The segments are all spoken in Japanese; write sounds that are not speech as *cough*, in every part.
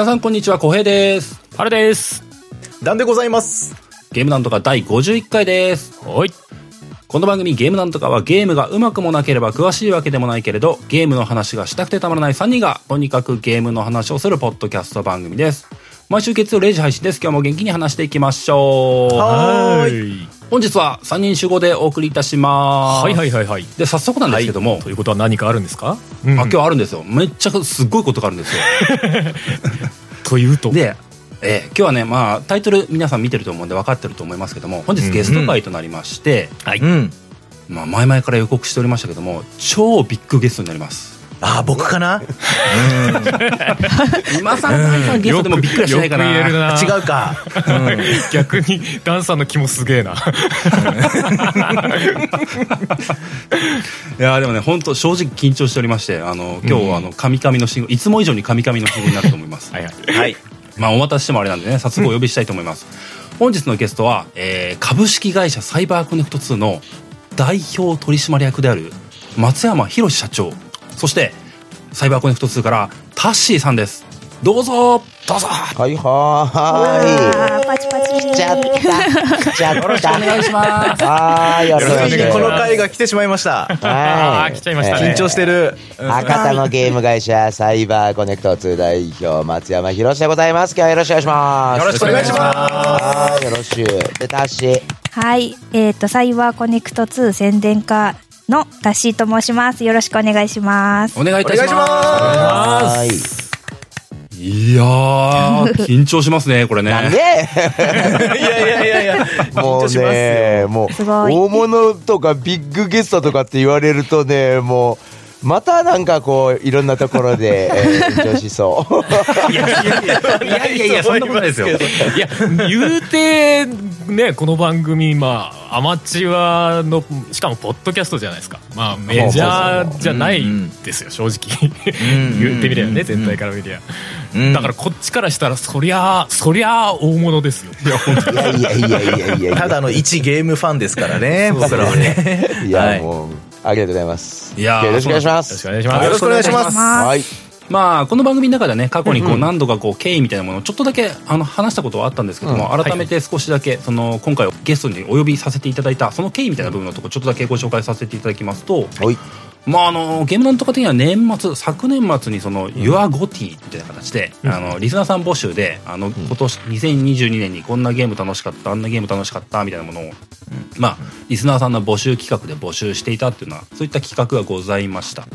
皆さんこんにちは、小平です。あれです。なんでございます。ゲームなんとか第51回です。はい。この番組ゲームなんとかはゲームが上手くもなければ詳しいわけでもないけれど、ゲームの話がしたくてたまらない3人が、とにかくゲームの話をするポッドキャスト番組です。毎週月曜0時配信です。今日も元気に話していきましょう。はーい。い。本日は3人集合でお送りいたします。はいはいはいはい。で、早速なんですけども、ということは何かあるんですか、あ今日あるんですよ。めっちゃすっごいことがあるんですよ。*laughs* というと？で、えー今日はね、まあ、タイトル皆さん見てると思うんで分かってると思いますけども、本日ゲスト会となりまして、はい。うん。まあ、前々から予告しておりましたけども、超ビッグゲストになります。あー、僕かな？今さら大さんゲストでもびっくりはしないかな。違うか。逆にダンさんの気もすげえな。いやーでもね、本当正直緊張しておりまして、あの、今日、あの、カミカミの信号、いつも以上にカミカミの信号になると思います。はいはい。はい。まあ、お待たせしてもあれなんでね、早速お呼びしたいと思います。本日のゲストは、えー株式会社サイバーコネクト2の代表取締役である松山博社長、そして、サイバーコネクト2からタッシーさんです。どうぞどうぞはいはーい。パチパチ来ちゃった。来ちゃった。よろしくお願いします。はーい、よろしくお願いします。ついにこの回が来てしまいました。あはー来ちゃいましたね緊張してる。博多のゲーム会社サイバーコネクト2代表松山博史でございます。今日はよろしくお願いします。よろしくお願いしますはい、よろしゅう。で、たっし。はい、えっ、と、サイバーコネクト2宣伝課のタッシーと申します。よろしくお願いします。お願いいたしますはい。いやー、緊張しますね、これね。*laughs* いやいやいやいや。もうね、もう、大物とかビッグゲストとかって言われるとね、もう、またなんかこう、いろんなところで、*laughs* えー緊張しそう。いやいやいやいやいやいや、そんなことないですよ。いや、言うて、ね、この番組、まあ、アマチュアの、しかも、ポッドキャストじゃないですか。まあ、メジャーじゃないですよ、正直。言ってみればね、全体から見りゃ。うんだから、こっちからしたら、そりゃあ、そりゃあ、大物ですよ。いやいやいやいやいやいや。ただの一ゲームファンですからね、僕らはね。いや、はいもう、ありがとうございます。いやーよろしくお願いしまよろしすくお。願いします。よろしくお願いします。はい。まあ、この番組の中ではね、過去にこう何度かこう経緯みたいなものをちょっとだけあの話したことはあったんですけども、うん改めて少しだけ、その、今回ゲストにお呼びさせていただいた、その経緯みたいな部分のところ、ちょっとだけご紹介させていただきますと、はい。まあ、あの、ゲームなんとか的には年末、昨年末にその、Your GOTY みたいな形で、あの、リスナーさん募集で、あの、今年、2022年にこんなゲーム楽しかった、あんなゲーム楽しかった、みたいなものを、まあ、リスナーさんの募集企画で募集していたっていうのは、そういった企画がございました。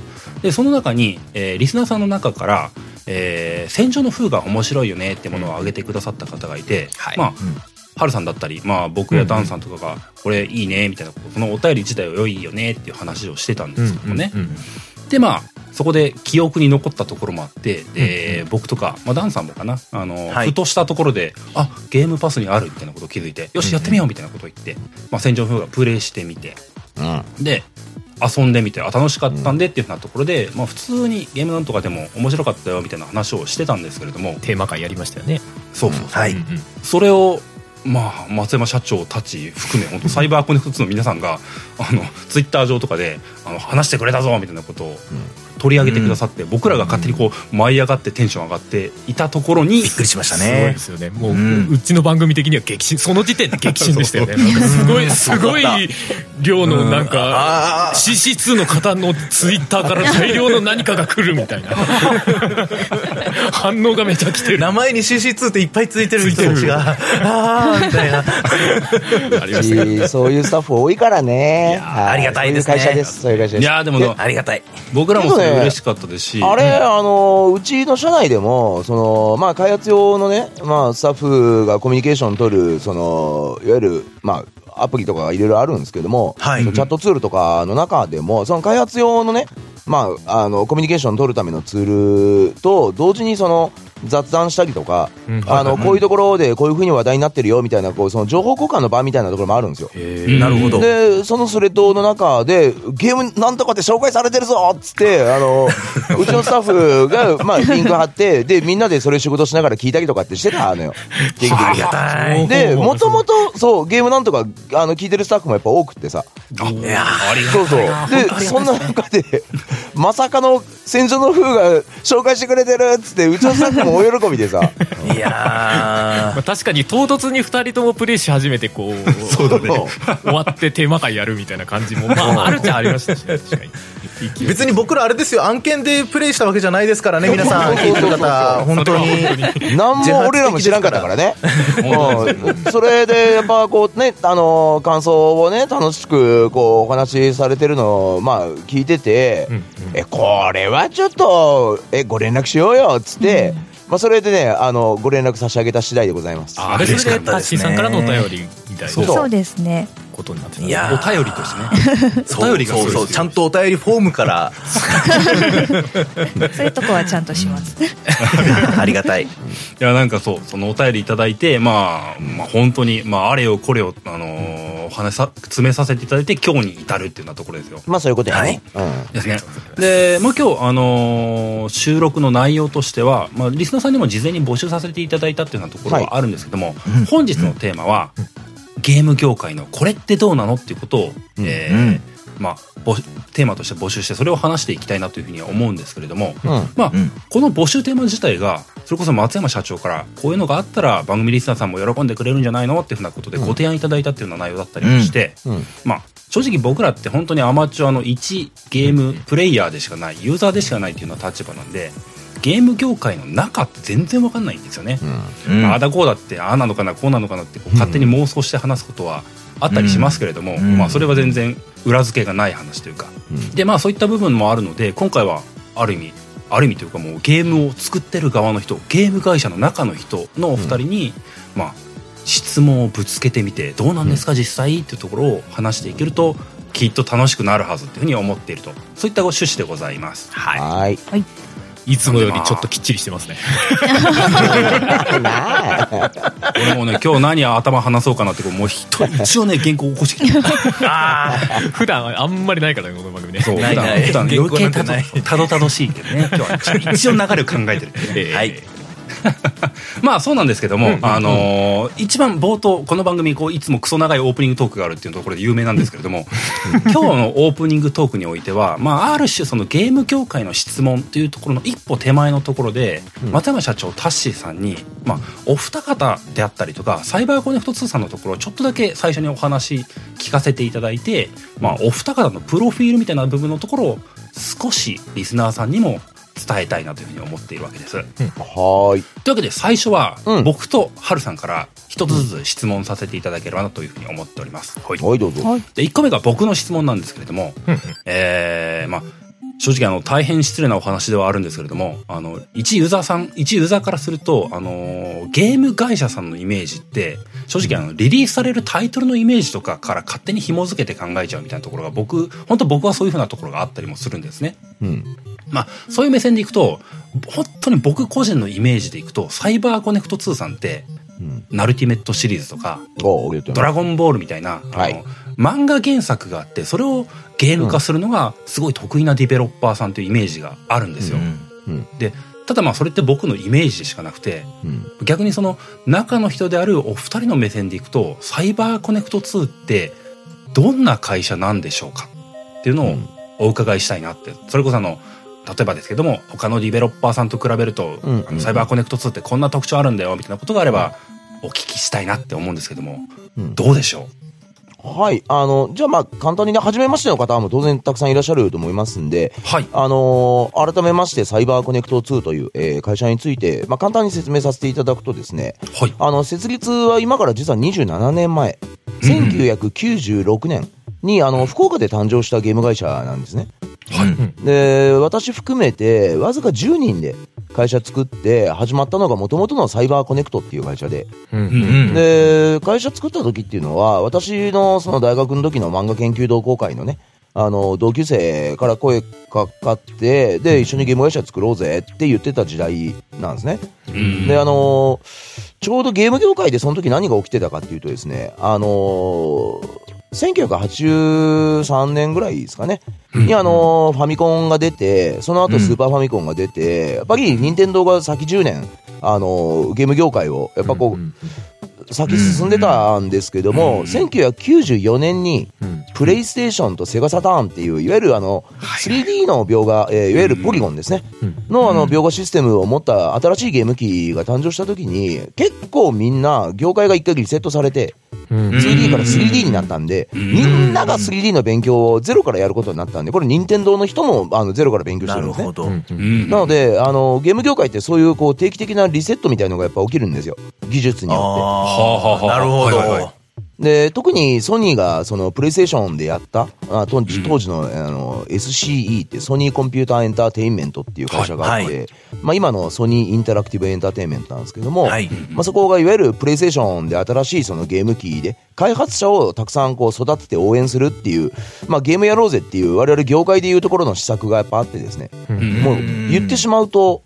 で、その中に、えーリスナーさんの中から、えー戦場の風が面白いよねってものを挙げてくださった方がいて、はい。まあ、ハルさんだったり、まあ、僕やダンさんとかが、これいいね、みたいなこと、そのお便り自体は良いよねっていう話をしてたんですけどもね。うんうんうんで、まあ、そこで記憶に残ったところもあって、で、僕とか、まあ、ダンさんもかな、あの、はいふとしたところで、あ、ゲームパスにあるみたいなことを気づいて、よし、やってみようみたいなことを言って、まあ、戦場風がプレイしてみて、うん。で、遊んでみて、あ、楽しかったんでっていうふうなところで、まあ、普通にゲームなんとかでも面白かったよみたいな話をしてたんですけれども、テーマ会やりましたよね。そうそうそう。はいうんうんそれを、まあ、松山社長たち含め、本当サイバーコネクト2の皆さんが、あの、ツイッター上とかで、あの、話してくれたぞみたいなことを取り上げてくださって、僕らが勝手にこう、舞い上がってテンション上がっていたところに、びっくりしましたすごいねで。すよね。もう、ううんちの番組的には激震、その時点で *laughs* 激震でしたよね。すごい、すごい量のなんか、あー CC2 の方のツイッターから *laughs* 大量の何かが来るみたいな。*laughs* 反応がめちゃ来てる。名前に CC2 っていっぱいついてる人たちが、あーみたいな。ありましたそういうスタッフ多いからね。ありがたいですねそういう会社です。そういう会社です。いやーでもね、ありがたい。僕らもそれ嬉しかったですし、あれ、あの、うちの社内でも、その、まあ、開発用のね、まあ、スタッフがコミュニケーション取る、その、いわゆる、まあ、アプリとかがいろいろあるんですけども、はいチャットツールとかの中でも、その開発用のね、まあ、あの、コミュニケーション取るためのツールと、同時にその、雑談したりとか、うんあの、こういうところでこういうふうに話題になってるよ、みたいな、こう、その情報交換の場みたいなところもあるんですよ。なるほど。で、そのスレッドの中で、ゲームなんとかって紹介されてるぞっつって、あの、*laughs* うちのスタッフが、まあ、リンク貼って、で、みんなでそれ仕事しながら聞いたりとかってしてたのよ。で、もともと、そう、ゲームなんとか、あの、聞いてるスタッフもやっぱ多くってさ。いやそうそう。で、そんな中で、*laughs* まさかの戦場の風が紹介してくれてるっつって、うちのスタッフも大喜びでさ。*laughs* いやまあ、確かに唐突に2人ともプレイし始めてこうそうだね。*laughs* 終わってテーマ会やるみたいな感じもまああるっちゃありましたしね確かに。ー別に僕らあれですよ案件でプレイしたわけじゃないですからね皆さん聞いてる方本当に。なんも俺らも知らんかったからね。うん。それで、やっぱこうね、あのー感想をね、楽しくこうお話しされてるのを、まあ、聞いてて、え、これはちょっと、え、ご連絡しようよ、っつって、まあ、それでね、あの、ご連絡差し上げた次第でございます。あれそれでタッシーさんからのお便りみたいな。そうですね。ことになってたいやお便りとしてね。*laughs* お便りがそうそうちゃんとお便りフォームから。*laughs* そういうとこはちゃんとします。*laughs* ありがたい。いやなんかそうそのお便りいただいてまあ、まあ、本当にまああれよこれよあのーお話さ詰めさせていただいて今日に至るっていうようなところですよ。まあ、そういうことやね。うん。ですね。で、まあ、今日、あのー収録の内容としては、まあ、リスナーさんにも事前に募集させていただいたっていうようなところはあるんですけども、本日のテーマは、ゲーム業界のこれってどうなのっていうことを、えーうん。まあ、募テーマとして募集してそれを話していきたいなというふうには思うんですけれども、うんまあうん。この募集テーマ自体がそれこそ松山社長からこういうのがあったら番組リスナーさんも喜んでくれるんじゃないのっていうふうなことでご提案いただいたっていうような内容だったりもして、うん。まあ正直僕らって本当にアマチュアの一ゲームプレイヤーでしかないユーザーでしかないっていうような立場なんでゲーム業界の中って全然わかんないんですよね。うん。ああだこうだってああなのかなこうなのかなってこう勝手に妄想して話すことはあったりしますけれども、うん。まあそれは全然裏付けがない話というか、でまあそういった部分もあるので今回はある意味ある意味というかもうゲームを作ってる側の人ゲーム会社の中の人のお二人に、まあ質問をぶつけてみてどうなんですか実際っていうところを話していけるときっと楽しくなるはずっていうふうに思っていると。そういったご趣旨でございます。ははーい。いいつもよりちょっときっちりしてますね。*laughs* 俺もね今日何頭話そうかなってこうもう一人一応ね原稿起こしてきた。*laughs* 普段あんまりないからねこの番組ね。そう普ないない。段普段余計たどたどしいけどね今日は。*laughs* 一応流れを考えてるね。えーはい *laughs* まあそうなんですけども、あのー一番冒頭この番組こういつもクソ長いオープニングトークがあるっていうところで有名なんですけれども今日のオープニングトークにおいては、まあ、ある種そのゲーム業界の質問っていうところの一歩手前のところで、松山社長タッシーさんに、まあ、お二方であったりとかサイバーコネクト2さんのところをちょっとだけ最初にお話聞かせていただいて、まあ、お二方のプロフィールみたいな部分のところを少しリスナーさんにも伝えたいなというふうに思っているわけです。はーい。というわけで最初はうん僕とハルさんから一つずつ質問させていただければなというふうに思っております。はいはい、どうぞ。で1個目が僕の質問なんですけれども、えーまあ正直あの大変失礼なお話ではあるんですけれどもあの一ユーザーさん一ユーザーからするとあのゲーム会社さんのイメージって正直あのリリースされるタイトルのイメージとかから勝手に紐付けて考えちゃうみたいなところが僕本当僕はそういうふうなところがあったりもするんですね。うん。まあ、そういう目線でいくと、本当に僕個人のイメージでいくと、サイバーコネクト2さんって、ナルティメットシリーズとか、ドラゴンボールみたいな、はい漫画原作があって、それをゲーム化するのがすごい得意なディベロッパーさんというイメージがあるんですよ。うんで、ただまあそれって僕のイメージでしかなくて、うん。逆にその中の人であるお二人の目線でいくと、サイバーコネクト2ってどんな会社なんでしょうかっていうのをお伺いしたいなって。それこそあの、例えばですけども、他のディベロッパーさんと比べると、うんあのサイバーコネクト2ってこんな特徴あるんだよみたいなことがあれば、お聞きしたいなって思うんですけども、うんどうでしょはい。あの、じゃあまあ、簡単にね、初めましての方も当然たくさんいらっしゃると思いますんで、うはい。あのー改めまして、サイバーコネクト2という、えー会社について、まあ、簡単に説明させていただくとですね、はい。あの、設立は今から実は27年前、1996年に、あの、福岡で誕生したゲーム会社なんですね。はい。で、私含めて、わずか10人で会社作って、始まったのが元々のサイバーコネクトっていう会社で、うん。うんで、会社作った時っていうのは、私のその大学の時の漫画研究同好会のね、あの、同級生から声かかって、で、一緒にゲーム会社作ろうぜって言ってた時代なんですね。うん。で、あのちょうどゲーム業界でその時何が起きてたかっていうとですね、あの1983年ぐらいですかね、にあのファミコンが出て、その後スーパーファミコンが出て、やっぱり任天堂が先10年、あのゲーム業界を、やっぱこう、先進んでたんですけども、1994年に、プレイステーションとセガサターンっていう、いわゆるあの、3D の描画、えーいわゆるポリゴンですね、のあの、描画システムを持った新しいゲーム機が誕生した時に、結構みんな、業界が一回リセットされて、2D から 3D になったんで、みんなが 3D の勉強をゼロからやることになったんで、これ任天堂の人もあのゼロから勉強してるんですね。ど。うんなので、あの、ゲーム業界ってそういうこう定期的なリセットみたいのがやっぱ起きるんですよ。技術によって。あはあはあはああ、なるほはいはいはいど。で、特にソニーがそのプレイステーションでやった、あ当時当時の,、あの SCE ってソニーコンピューターエンターテインメントっていう会社があって、はい。はまあ今のソニーインタラクティブエンターテインメントなんですけども、はい。まあそこがいわゆるプレイステーションで新しいそのゲーム機で開発者をたくさんこう育てて応援するっていう、まあゲームやろうぜっていう我々業界でいうところの施策がやっぱあってですね、もう言ってしまうと、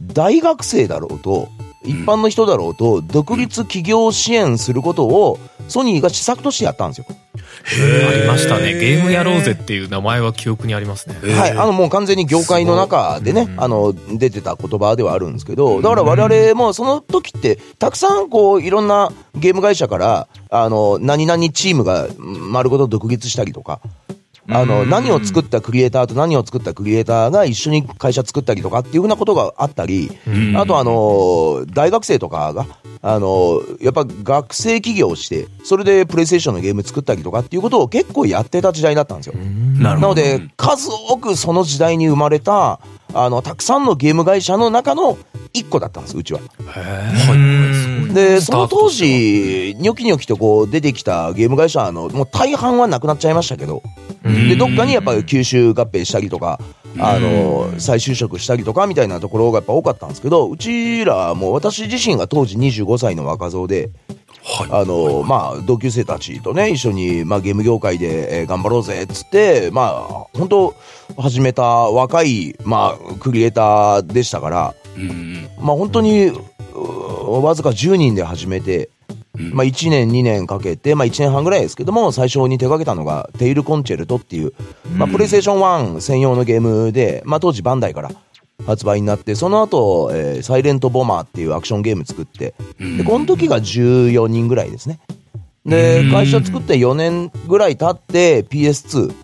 大学生だろうと、一般の人だろうと、独立企業支援することを、ソニーが施策としてやったんですよ。ありましたね。ゲームやろうぜっていう名前は記憶にありますね。はい。あの、もう完全に業界の中でね、あの、出てた言葉ではあるんですけど、だから我々もその時って、たくさんこう、いろんなゲーム会社から、あの、何々チームが丸ごと独立したりとか、あの、何を作ったクリエイターと何を作ったクリエイターが一緒に会社作ったりとかっていうふうなことがあったり、あとあの、大学生とかが、あの、やっぱ学生起業して、それでプレイステーションのゲーム作ったりとかっていうことを結構やってた時代だったんですよ。なので、数多くその時代に生まれた、あの、たくさんのゲーム会社の中の一個だったんです、うちは。で、その当時、ニョキニョキとこう出てきたゲーム会社の、もう大半はなくなっちゃいましたけど、で、どっかにやっぱり吸収合併したりとか、あの、再就職したりとかみたいなところがやっぱ多かったんですけど、うちらも私自身が当時25歳の若造で、あの、まあ、同級生たちとね、一緒に、まあ、ゲーム業界で、えー頑張ろうぜ、っつって、まあ、本当始めた若い、まあ、クリエイターでしたから、うんまあ、本当に、わずか10人で始めて、まあ、1年、2年かけて、まあ、1年半ぐらいですけども、最初に手掛けたのが、テイルコンチェルトっていう、まあ、プレイステーション1専用のゲームで、まあ、当時バンダイから発売になって、その後、えーサイレントボマーっていうアクションゲーム作って、で、この時が14人ぐらいですね。で、会社作って4年ぐらい経って PS2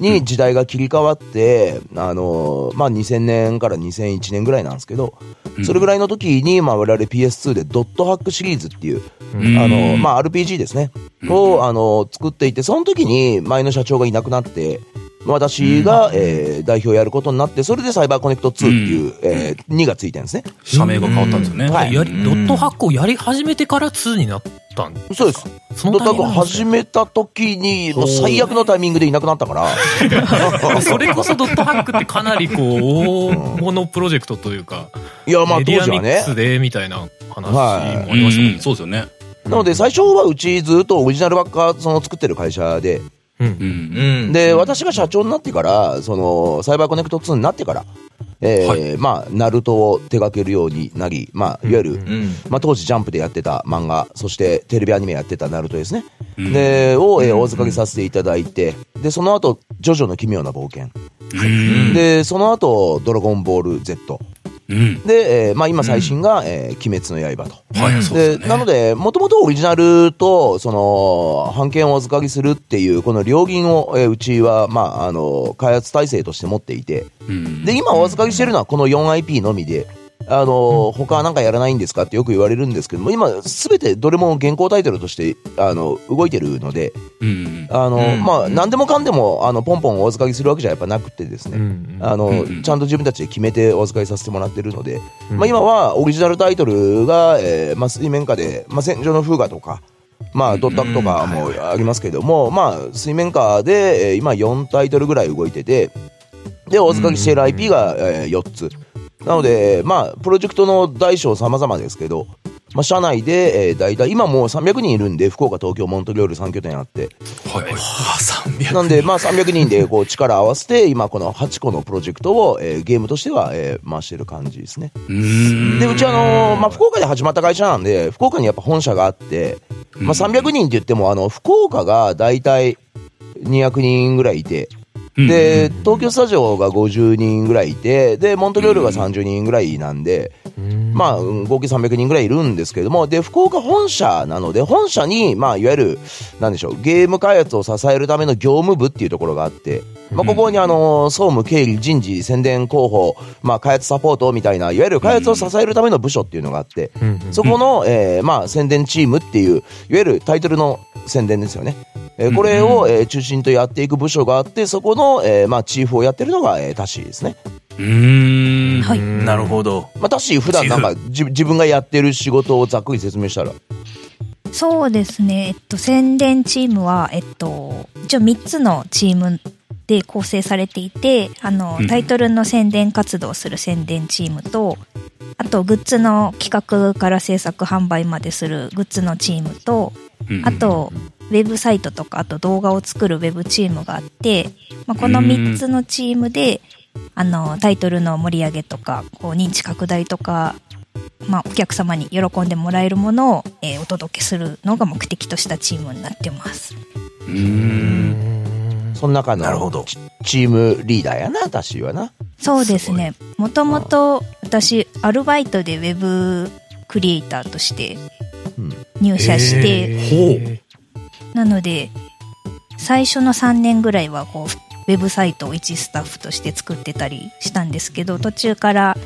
に時代が切り替わって、あの、まあ、2000年から2001年ぐらいなんですけど、それぐらいの時に、まあ、我々 PS2 でドットハックシリーズっていう、あの、まあ、RPG ですね、を、あの、作っていて、その時に前の社長がいなくなって、私が、えー代表やることになって、それでサイバーコネクト2っていう、えー2がついてるんですね。社名が変わったんですよね。はいやりドットハックをやり始めてから2になったんですか？そうです。そドットハックのタイミングなんです始めた時に、もう最悪のタイミングでいなくなったから、ね *laughs* それこそドットハックってかなりこう、大物プロジェクトというか、いや、まあメディアミッ当時はねク。スでみたいな話もはいありましたもんね。そうですよね。なので最初はうちずっとオリジナルばっかその作ってる会社で、うんうん。うん。で、私が社長になってから、その、サイバーコネクト2になってから、えーはいまあ、ナルトを手掛けるようになり、まあ、いわゆる、うん。まあ、当時ジャンプでやってた漫画、そしてテレビアニメやってたナルトですね。で、を、えーお預かりさせていただいて、で、その後、ジョジョの奇妙な冒険。うん。で、その後、ドラゴンボール Z。うん。で、えーまあ、今最新が、えー鬼滅の刃と。はい、でね。なので、もともとオリジナルと、その、版権をお預かりするっていう、この両銀を、えーうちは、まあ、あの、開発体制として持っていて、うんで、今お預かりしてるのはこの 4IP のみで、あの、他はなんかやらないんですかってよく言われるんですけども、今、すべてどれも現行タイトルとして、あの、動いてるので、うん。あの、うんまあ、何でもかんでも、あの、ポンポンお預かりするわけじゃやっぱなくてですね、うんあの、うんちゃんと自分たちで決めてお預かりさせてもらってるので、うんまあ今はオリジナルタイトルが、えーまあ水面下で、まあ戦場の風雅とか、まあドッタクとかもありますけども、まあ水面下で、えー今4タイトルぐらい動いてて、で、お預かりしている IP が、えー4つ。なので、まあ、プロジェクトの大小様々ですけど、まあ、社内で、えー、大体、今もう300人いるんで、福岡、東京、モントリオール3拠点あって、はいはい。あ、300。なんで、まあ、300人でこう力を合わせて、今、この8個のプロジェクトを、えーゲームとしては、えー回してる感じですね。うん。で、うちあのーまあ、福岡で始まった会社なんで、福岡にやっぱ本社があって、まあ、300人って言っても、あの、福岡が大体200人ぐらいいて、で、東京スタジオが50人ぐらいいて、で、モントリオールが30人ぐらいなんで、まあ、合計300人ぐらいいるんですけれども、で、福岡本社なので、本社に、まあ、いわゆる、なんでしょう、ゲーム開発を支えるための業務部っていうところがあって、まあ、ここにあの、総務、経理、人事、宣伝、広報、まあ、開発サポートみたいな、いわゆる開発を支えるための部署っていうのがあって、そこの、えー、まあ、宣伝チームっていう、いわゆるタイトルの宣伝ですよね。えー、これを、えー、中心とやっていく部署があって、そこの、えー、まあ、チーフをやってるのが、えー、タシーですね。うん。はい。なるほど。まあ、タシー普段なんか、じ自分がやってる仕事をざっくり説明したら。そうですね。えっと、宣伝チームは、えっと、一応3つのチームで構成されていて、あの、タイトルの宣伝活動する宣伝チームと、あと、グッズの企画から制作販売までするグッズのチームと、あと、ウェブサイトとか、あと動画を作るウェブチームがあって、まあ、この3つのチームで、あの、タイトルの盛り上げとか、こう、認知拡大とか、まあ、お客様に喜んでもらえるものを、えー、お届けするのが目的としたチームになってます。うん。その中の、なるほど。チームリーダーやな、私はな。そうですね。もともと、私、アルバイトでウェブクリエイターとして入社して、なので、最初の3年ぐらいはこう、ウェブサイトを一スタッフとして作ってたりしたんですけど、途中から、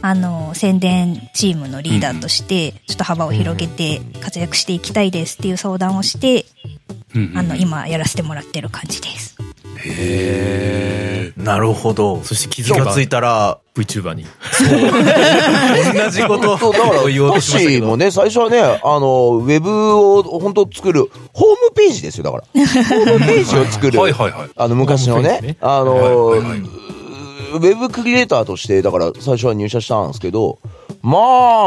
あの、宣伝チームのリーダーとして、ちょっと幅を広げて活躍していきたいですっていう相談をして、あの、今やらせてもらってる感じです。へえ。なるほど。そして気づがついたら、VTuber に。同じことだから言おうとしましたけど。もね、最初はね、あの、ウェブを本当作る、ホームページですよ、だから。ホームページを作る。はいはいはい。あの、昔のね、あの、ウェブクリエイターとして、だから最初は入社したんですけど、ま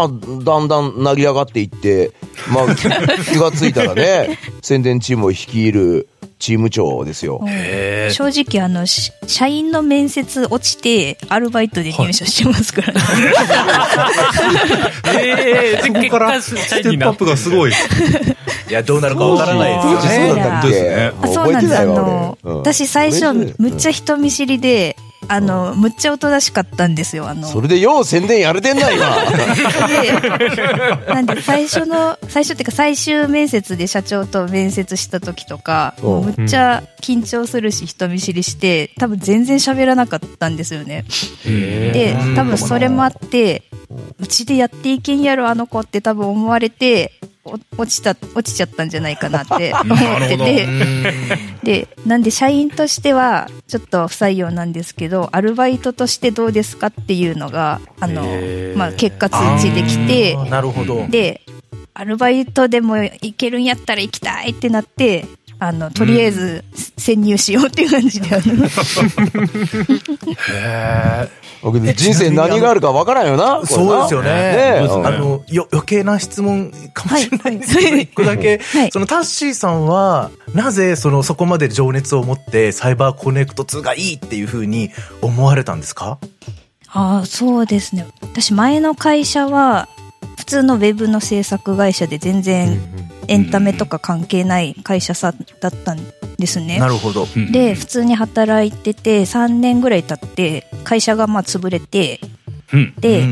あ、だんだん成り上がっていって、まあ、気がついたらね、宣伝チームを率いる、チーム長ですよ。正直、あの、社員の面接落ちて、アルバイトで入社してますからね。ええー、そこからステップアップがすごい。*laughs* いや、どうなるかわからないですよね。そうなんだそうなんです。あの、私最初、むっちゃ人見知りで、あの、むっちゃおとなしかったんですよ、あの。それでよう宣伝やれてんな、今。で、なんで最初の、最初っていうか最終面接で社長と面接した時とか、もうむっちゃ緊張するし、人見知りして、多分全然喋らなかったんですよね。で、多分それもあって、うちでやっていけんやろ、あの子って多分思われて、落ちた、落ちちゃったんじゃないかなって *laughs* 思ってて。で、なんで社員としては、ちょっと不採用なんですけど、アルバイトとしてどうですかっていうのが、あの、まあ、結果通知できて、なるほど。で、アルバイトでも行けるんやったら行きたいってなって、あの、とりあえず潜入しようっていう感じで、*laughs* あの。へ僕人生何があるかわからんよな。そうですよね。ねあの、よ、余計な質問かもしれないんですけど、一個だけ、そのタッシーさんは、なぜその、そこまで情熱を持ってサイバーコネクト2がいいっていうふうに思われたんですか？ああ、そうですね。私前の会社は、普通のウェブの制作会社で全然エンタメとか関係ない会社さだったんですね。なるほど。で、普通に働いてて、3年ぐらい経って、会社がまあ潰れて、で、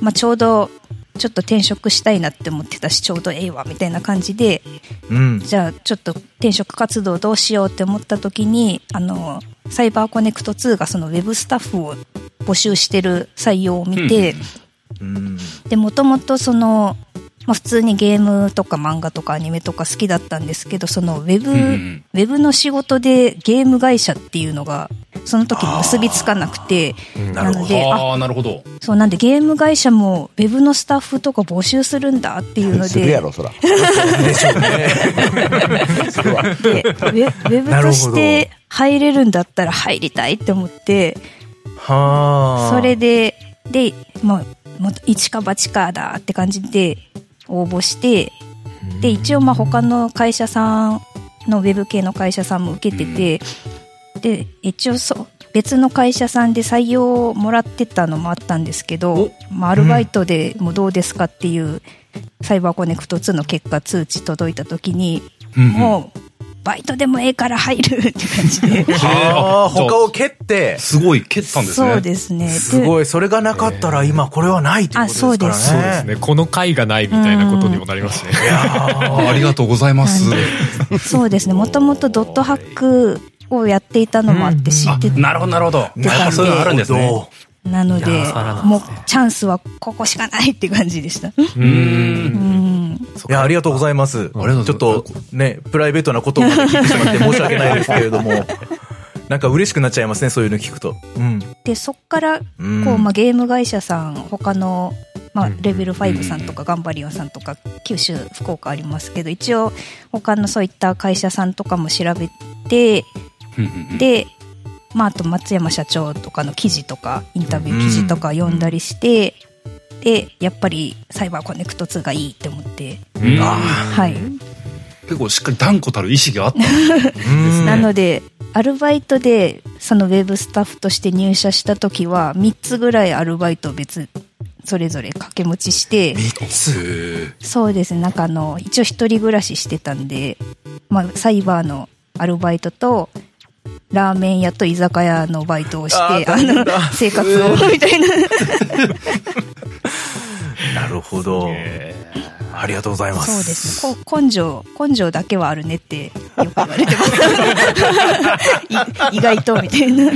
まあちょうど、ちょっと転職したいなって思ってたし、ちょうどええわ、みたいな感じで、うん、じゃあちょっと転職活動どうしようって思った時に、あの、サイバーコネクト2がそのウェブスタッフを募集してる採用を見て、うん、で、もともとその、まあ、普通にゲームとか漫画とかアニメとか好きだったんですけど、そのウェブ、うん、ウェブの仕事でゲーム会社っていうのが、その時に結びつかなくて、なので、あなるほど。そうなんでゲーム会社もウェブのスタッフとか募集するんだっていうので。するやろ、そら。でしょうね。*laughs* でウェブとして入れるんだったら入りたいって思って、はそれで、で、まあ、も一か八かだって感じで、応募して、で、一応まあ他の会社さんのウェブ系の会社さんも受けてて、で、一応そう、別の会社さんで採用をもらってたのもあったんですけど、まあ、アルバイトでもどうですかっていう、サイバーコネクト2の結果通知届いた時に、もう、バイトでもええから入るって感じで。*laughs* ああ、他を蹴って。すごい蹴ったんですね。そうですね。すごい。それがなかったら今これはないってことですからね。そうです。そうですね。この回がないみたいなことにもなりますね。いやありがとうございます。そうですね。もともとドットハックをやっていたのもあって知ってて、なるほど、なるほど。そういうのあるんですね。なので、もうチャンスはここしかないって感じでした。*laughs* うん。いや、ありがとうございます。ちょっとね、プライベートなことまで聞いてしまって申し訳ないですけれども。*laughs* なんか嬉しくなっちゃいますね、そういうの聞くと。うん、で、そっから、こう、まあ、ゲーム会社さん、他の、まあ、レベル5さんとか、ガンバリオンさんとか、九州、福岡ありますけど、一応、他のそういった会社さんとかも調べて、で、まあ、あと松山社長とかの記事とかインタビュー記事とか読んだりして、でやっぱりサイバーコネクト2がいいって思って、はい。結構しっかり断固たる意思があった。*laughs* なのでアルバイトでそのウェブスタッフとして入社した時は3つぐらいアルバイト別それぞれ掛け持ちして3つ。そうですね。なんかあの一応一人暮らししてたんで、まあ、サイバーのアルバイトとラーメン屋と居酒屋のバイトをして、あの、生活を、みたいな。*laughs* *laughs* なるほど。ありがとうございます。そうですね。根性、根性だけはあるねってよく言われてます。*laughs* 意外とみたいな。も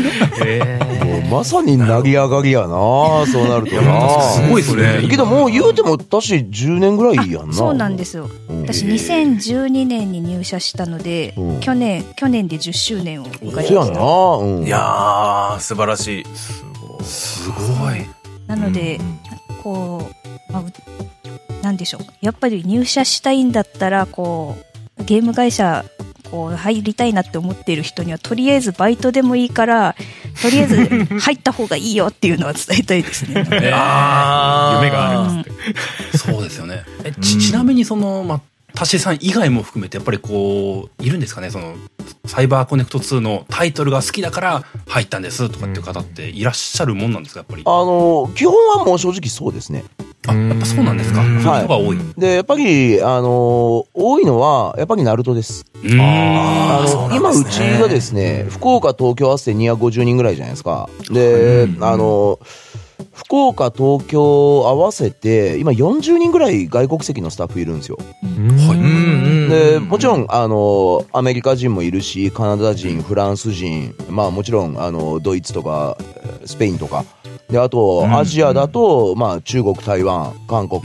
うまさに成り上がりやなそうなるとなすごいですね。けどもう言うても私10年ぐらいやんな。そうなんですよ。私2012年に入社したので、去年、去年で10周年を迎えました。やな、いや素晴らしい。すごい。なので、こう、まあ、なんでしょうやっぱり入社したいんだったらこうゲーム会社こう入りたいなって思っている人にはとりあえずバイトでもいいからとりあえず *laughs* 入った方がいいよっていうのは伝えたいですね。*laughs* 夢があるんですって。そうですよね。えちちなみにその、まあ、タシさん以外も含めてやっぱりこういるんですかねそのサイバーコネクト2のタイトルが好きだから入ったんですとかっていう方っていらっしゃるもんなんですかやっぱり。あの基本はもう正直そうですね。あやっぱそうなんですか？そういう人が多い、でやっぱりあの多いのはやっぱりナルトです。あの今うちがですね福岡東京合わせて250人ぐらいじゃないですか。であの福岡、東京合わせて、今40人ぐらい外国籍のスタッフいるんですよ。はい、でもちろんあの、アメリカ人もいるし、カナダ人、フランス人、まあもちろんあのドイツとかスペインとか、であと、アジアだと、まあ、中国、台湾、韓国、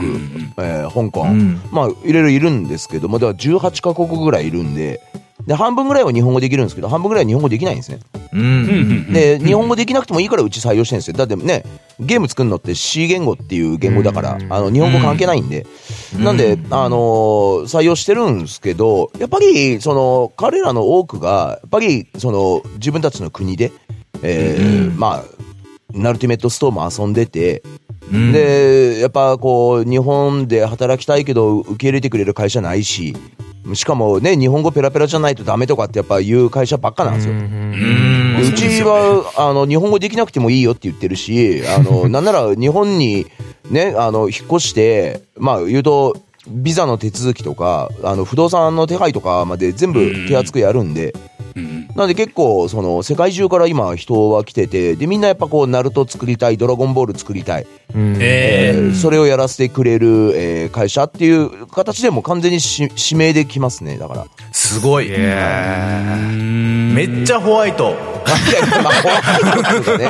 えー、香港、まあ、いろいろいるんですけども、では18カ国ぐらいいるんで、で、半分ぐらいは日本語できるんですけど、半分ぐらいは日本語できないんですね。うん。で、日本語できなくてもいいからうち採用してるんですよ。だってね、ゲーム作るのって C 言語っていう言語だから、あの、日本語関係ないんで。なんで、あの採用してるんですけど、やっぱり、その、彼らの多くが、やっぱり、その、自分たちの国で、えー、まあ、ナルティメットストーも遊んでて、で、やっぱこう、日本で働きたいけど受け入れてくれる会社ないし、しかもね、日本語ペラペラじゃないとダメとかってやっぱ言う会社ばっかなんですよ。うちは、あの、日本語できなくてもいいよって言ってるし、あの、*laughs* なんなら日本にね、あの、引っ越して、まあ言うと、ビザの手続きとか、あの、不動産の手配とかまで全部手厚くやるんで、なんで結構、その、世界中から今人は来てて、で、みんなやっぱこう、ナルト作りたい、ドラゴンボール作りたい。えー、それをやらせてくれる、えー、会社っていう形でも完全にし指名できますね、だから。すごい。めっちゃホワイト。まあ、ホワイトね。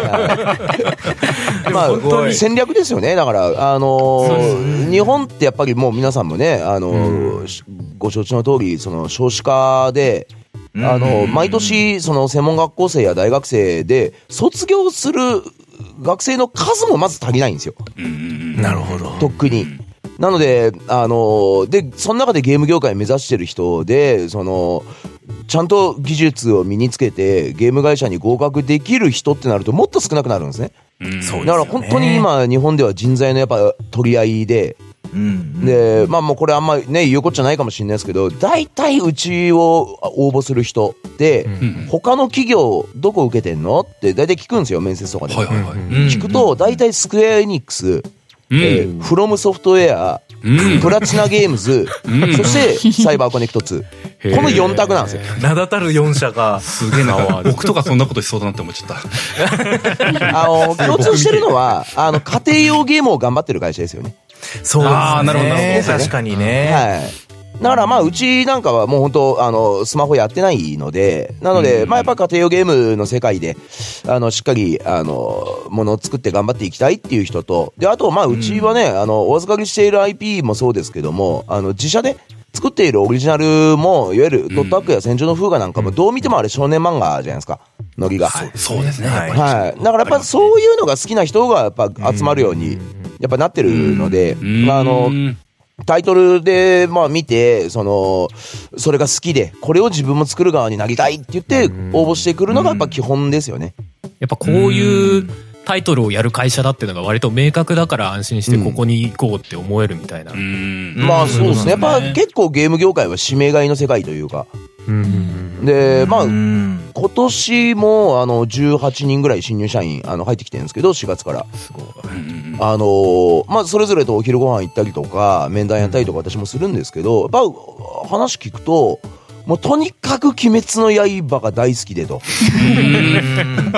*laughs* まあ、戦略ですよね。だから、あのー、日本ってやっぱりもう皆さんもね、あのー、ご承知の通り、その少子化で、あの、毎年、その専門学校生や大学生で、卒業する学生の数もまず足りないんですよ。なるほど。とっくに。なので、あの、で、その中でゲーム業界目指してる人で、その、ちゃんと技術を身につけて、ゲーム会社に合格できる人ってなると、もっと少なくなるんですね。そうだから本当に今、日本では人材のやっぱ取り合いで、で、まあもうこれあんまね、言うことじゃないかもしれないですけど、大体うちを応募する人で、うん、他の企業どこ受けてんのって大体聞くんですよ、面接とかで。はいはいはい、聞くと、大体スクエアエニックス、えー、フロムソフトウェア、プラチナゲームズ、そしてサイバーコネクト2。この4択なんですよ。名だたる4社が。すげえな。*laughs* 僕とかそんなことしそうだなって思っちゃった。あの、共通してるのは、あの、家庭用ゲームを頑張ってる会社ですよね。そうですね。ああ、なるほど、確かにね。はい。だからまあ、うちなんかはもう本当、あの、スマホやってないので、なので、まあやっぱ家庭用ゲームの世界で、あの、しっかり、あの、ものを作って頑張っていきたいっていう人と、で、あと、まあ、うちはね、あの、お預かりしている IP もそうですけども、あの、自社で作っているオリジナルも、いわゆるドットアックや戦場の風画なんかも、どう見てもあれ少年漫画じゃないですか。ノリが。そうですね。はい。だからやっぱそういうのが好きな人がやっぱ集まるように、やっぱなってるので、まあ、あの、タイトルで、まあ見て、その、それが好きで、これを自分も作る側になりたいって言って、応募してくるのがやっぱ基本ですよね。やっぱこういうタイトルをやる会社だっていうのが割と明確だから安心してここに行こうって思えるみたいな。まあそうですね。やっぱ結構ゲーム業界は指名買いの世界というか。で、まあ、今年も、あの、18人ぐらい新入社員、あの、入ってきてるんですけど、4月から。すごい。あのまあ、それぞれとお昼ご飯行ったりとか、面談やったりとか私もするんですけど、やっぱ、話聞くと、もうとにかく鬼滅の刃が大好きでと。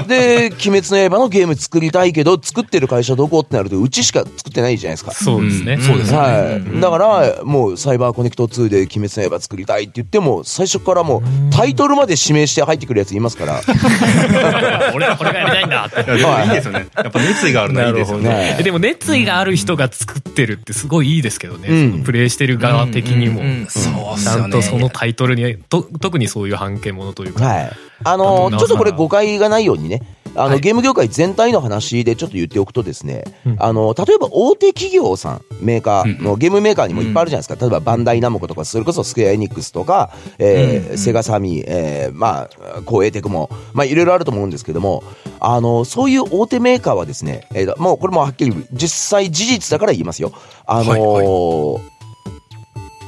で、鬼滅の刃のゲーム作りたいけど、作ってる会社どこってなると、うちしか作ってないじゃないですか。そうですね。そうですね。はい。だから、もうサイバーコネクト2で鬼滅の刃作りたいって言っても、最初からもうタイトルまで指名して入ってくるやついますから。*laughs* 俺はこれがやりたいんだって。いいですよね。やっぱ熱意があるのはいいですよね。でも熱意がある人が作ってるってすごいいいですけどね。プレイしてる側的にも。そうちゃんとそのタイトルにと特にそういう半径ものというか。はい。あのー、ちょっとこれ誤解がないようにね、あの、はい、ゲーム業界全体の話でちょっと言っておくとですね、うん、あの、例えば大手企業さん、メーカーの、ゲームメーカーにもいっぱいあるじゃないですか。例えばバンダイナムコとか、それこそスクエアエニックスとか、えー、セガサミー、えー、まあ、光栄テクも、まあ、いろいろあると思うんですけども、あの、そういう大手メーカーはですね、えー、もうこれもはっきり実際事実だから言いますよ。あのーはいはい、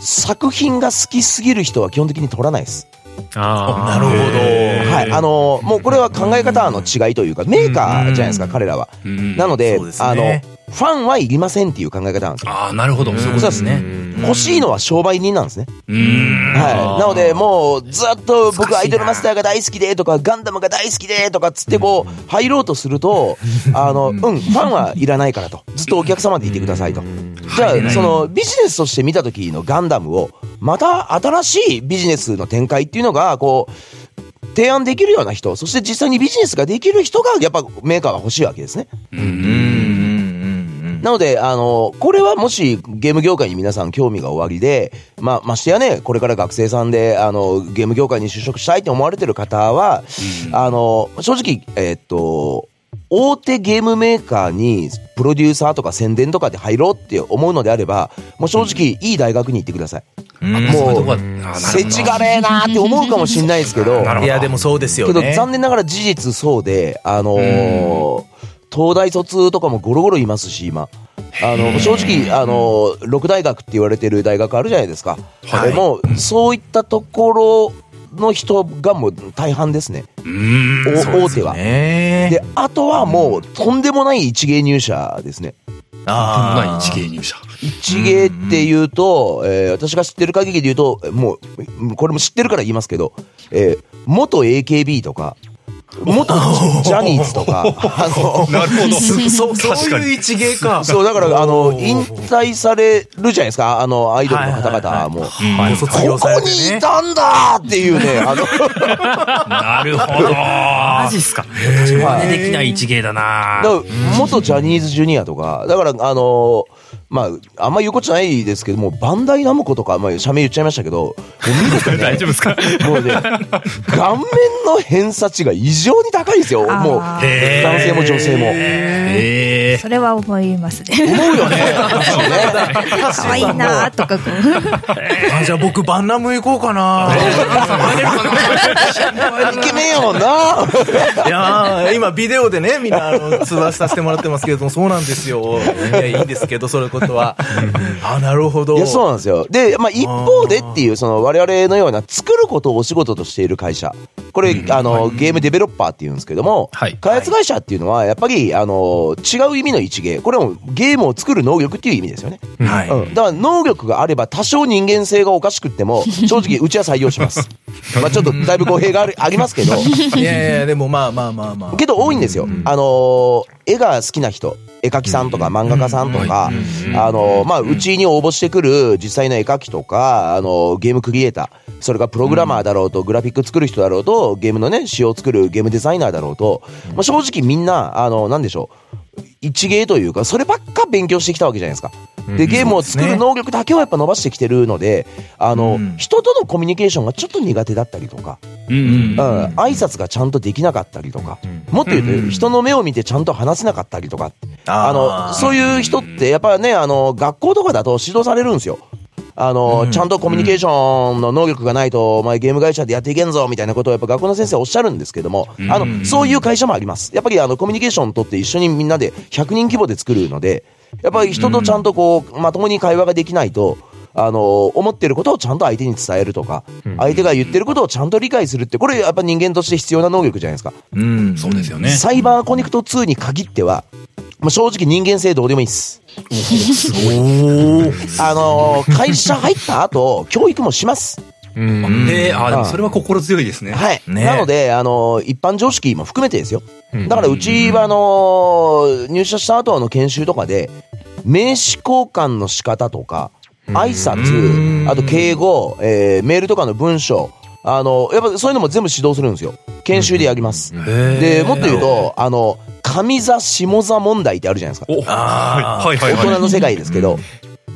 作品が好きすぎる人は基本的に取らないです。あなるほど。はい。あの、もうこれは考え方の違いというか、メーカーじゃないですか、彼らは。なので、あの、ファンはいりませんっていう考え方なんですよ。ああ、なるほど。そうですね。欲しいのは商売人なんですね。はい。なので、もう、ずっと僕アイドルマスターが大好きでとか、ガンダムが大好きでとかつってこう、入ろうとすると、あの、うん、ファンはいらないからと。ずっとお客様でいてくださいと。じゃあ、その、ビジネスとして見た時のガンダムを、また新しいビジネスの展開っていうのが、こう、提案できるような人、そして実際にビジネスができる人が、やっぱメーカーは欲しいわけですね。うんなので、あの、これはもしゲーム業界に皆さん興味がおありで、まあ、ましてやね、これから学生さんで、あの、ゲーム業界に就職したいと思われてる方は、うん、あの、正直、えー、っと、大手ゲームメーカーにプロデューサーとか宣伝とかで入ろうって思うのであれば、もう正直いい大学に行ってください。もう、せちがれえなーって思うかもしれないですけど、*laughs* いやでもそうですよね。けど残念ながら事実そうで、あのー、東大卒とかもゴロゴロいますし、今。あの、正直、あの、六大学って言われてる大学あるじゃないですか。はい。もう、そういったところの人がもう大半ですね。大手は。で、あとはもう、とんでもない一芸入社ですね。ああ。とんでもない一芸入社。一芸っていうと、えー、私が知ってる限りで言うと、もう、これも知ってるから言いますけど、えー、元 AKB とか、元 *laughs* ジャニーズとか、*laughs* あの、なるほど。そ *laughs* う、そういう一芸か。そう、だから、あの、引退されるじゃないですか、あの、アイドルの方々も。はいここにいたんだっていうね、あの。なるほど。マジっすか。真似できない一芸だな元ジャニーズジュニアとか、だから、あの、まあ、あんま言うことじゃないですけども、バンダイナムコとか、まあ、社名言っちゃいましたけど、もう見るとね、*laughs* 大丈夫ですか？もうね、顔面の偏差値が異常に高いですよ。もう、男性も女性も。へそれは思いますね。思うよね。可愛いなとかこう。あ、じゃあ僕、バンナム行こうかな。*laughs* イケメンやもんな。いや今、ビデオでね、みんな、あの、通話させてもらってますけれども、そうなんですよ。いや、いいんですけど、それこことは。あ、なるほど。いや、そうなんですよ。で、まあ、一方でっていう、その、我々のような作ることをお仕事としている会社。これ、あの、ゲームデベロッパーって言うんですけども、開発会社っていうのは、やっぱり、あの、違う意味の一芸。これもゲームを作る能力っていう意味ですよね。はい。うん。だから能力があれば多少人間性がおかしくっても、*laughs* 正直うちは採用します。まあちょっとだいぶ語弊があるありますけど。*laughs* いやいや、でもまあまあまあまあ。けど多いんですよ。あの、絵が好きな人。絵描きさんとか漫画家さんとか、あの、まあ、うちに応募してくる実際の絵描きとか、あの、ゲームクリエイター、それがプログラマーだろうと、グラフィック作る人だろうと、ゲームのね、仕様を作るゲームデザイナーだろうと、まあ、正直みんな、あの、なんでしょう。一芸というか、そればっか勉強してきたわけじゃないですか。で、ゲームを作る能力だけをやっぱ伸ばしてきてるので、あの、人とのコミュニケーションがちょっと苦手だったりとか、うん、挨拶がちゃんとできなかったりとか、もっと言うと、人の目を見てちゃんと話せなかったりとか、あの、そういう人ってやっぱね、あの、学校とかだと指導されるんですよ。あの、ちゃんとコミュニケーションの能力がないと、お前ゲーム会社でやっていけんぞ、みたいなことをやっぱ学校の先生おっしゃるんですけども、あの、そういう会社もあります。やっぱりあの、コミュニケーションとって一緒にみんなで100人規模で作るので、やっぱり人とちゃんとこう、まともに会話ができないと、あの、思ってることをちゃんと相手に伝えるとか、相手が言ってることをちゃんと理解するって、これやっぱ人間として必要な能力じゃないですか。うん、そうですよね。サイバーコネクト2に限っては、まあ、正直人間性どうでもいいっす。すごい。*laughs* あのー、会社入った後、教育もします。うん。えー、あ、でもそれは心強いですね。はい。ね、なので、あのー、一般常識も含めてですよ。だからうちは、あのー、入社した後の研修とかで、名刺交換の仕方とか、挨拶、あと敬語、えー、メールとかの文章、あの、やっぱそういうのも全部指導するんですよ。研修でやります。で、もっと言うと、あの、上座下座問題ってあるじゃないですか。大人の世界ですけど。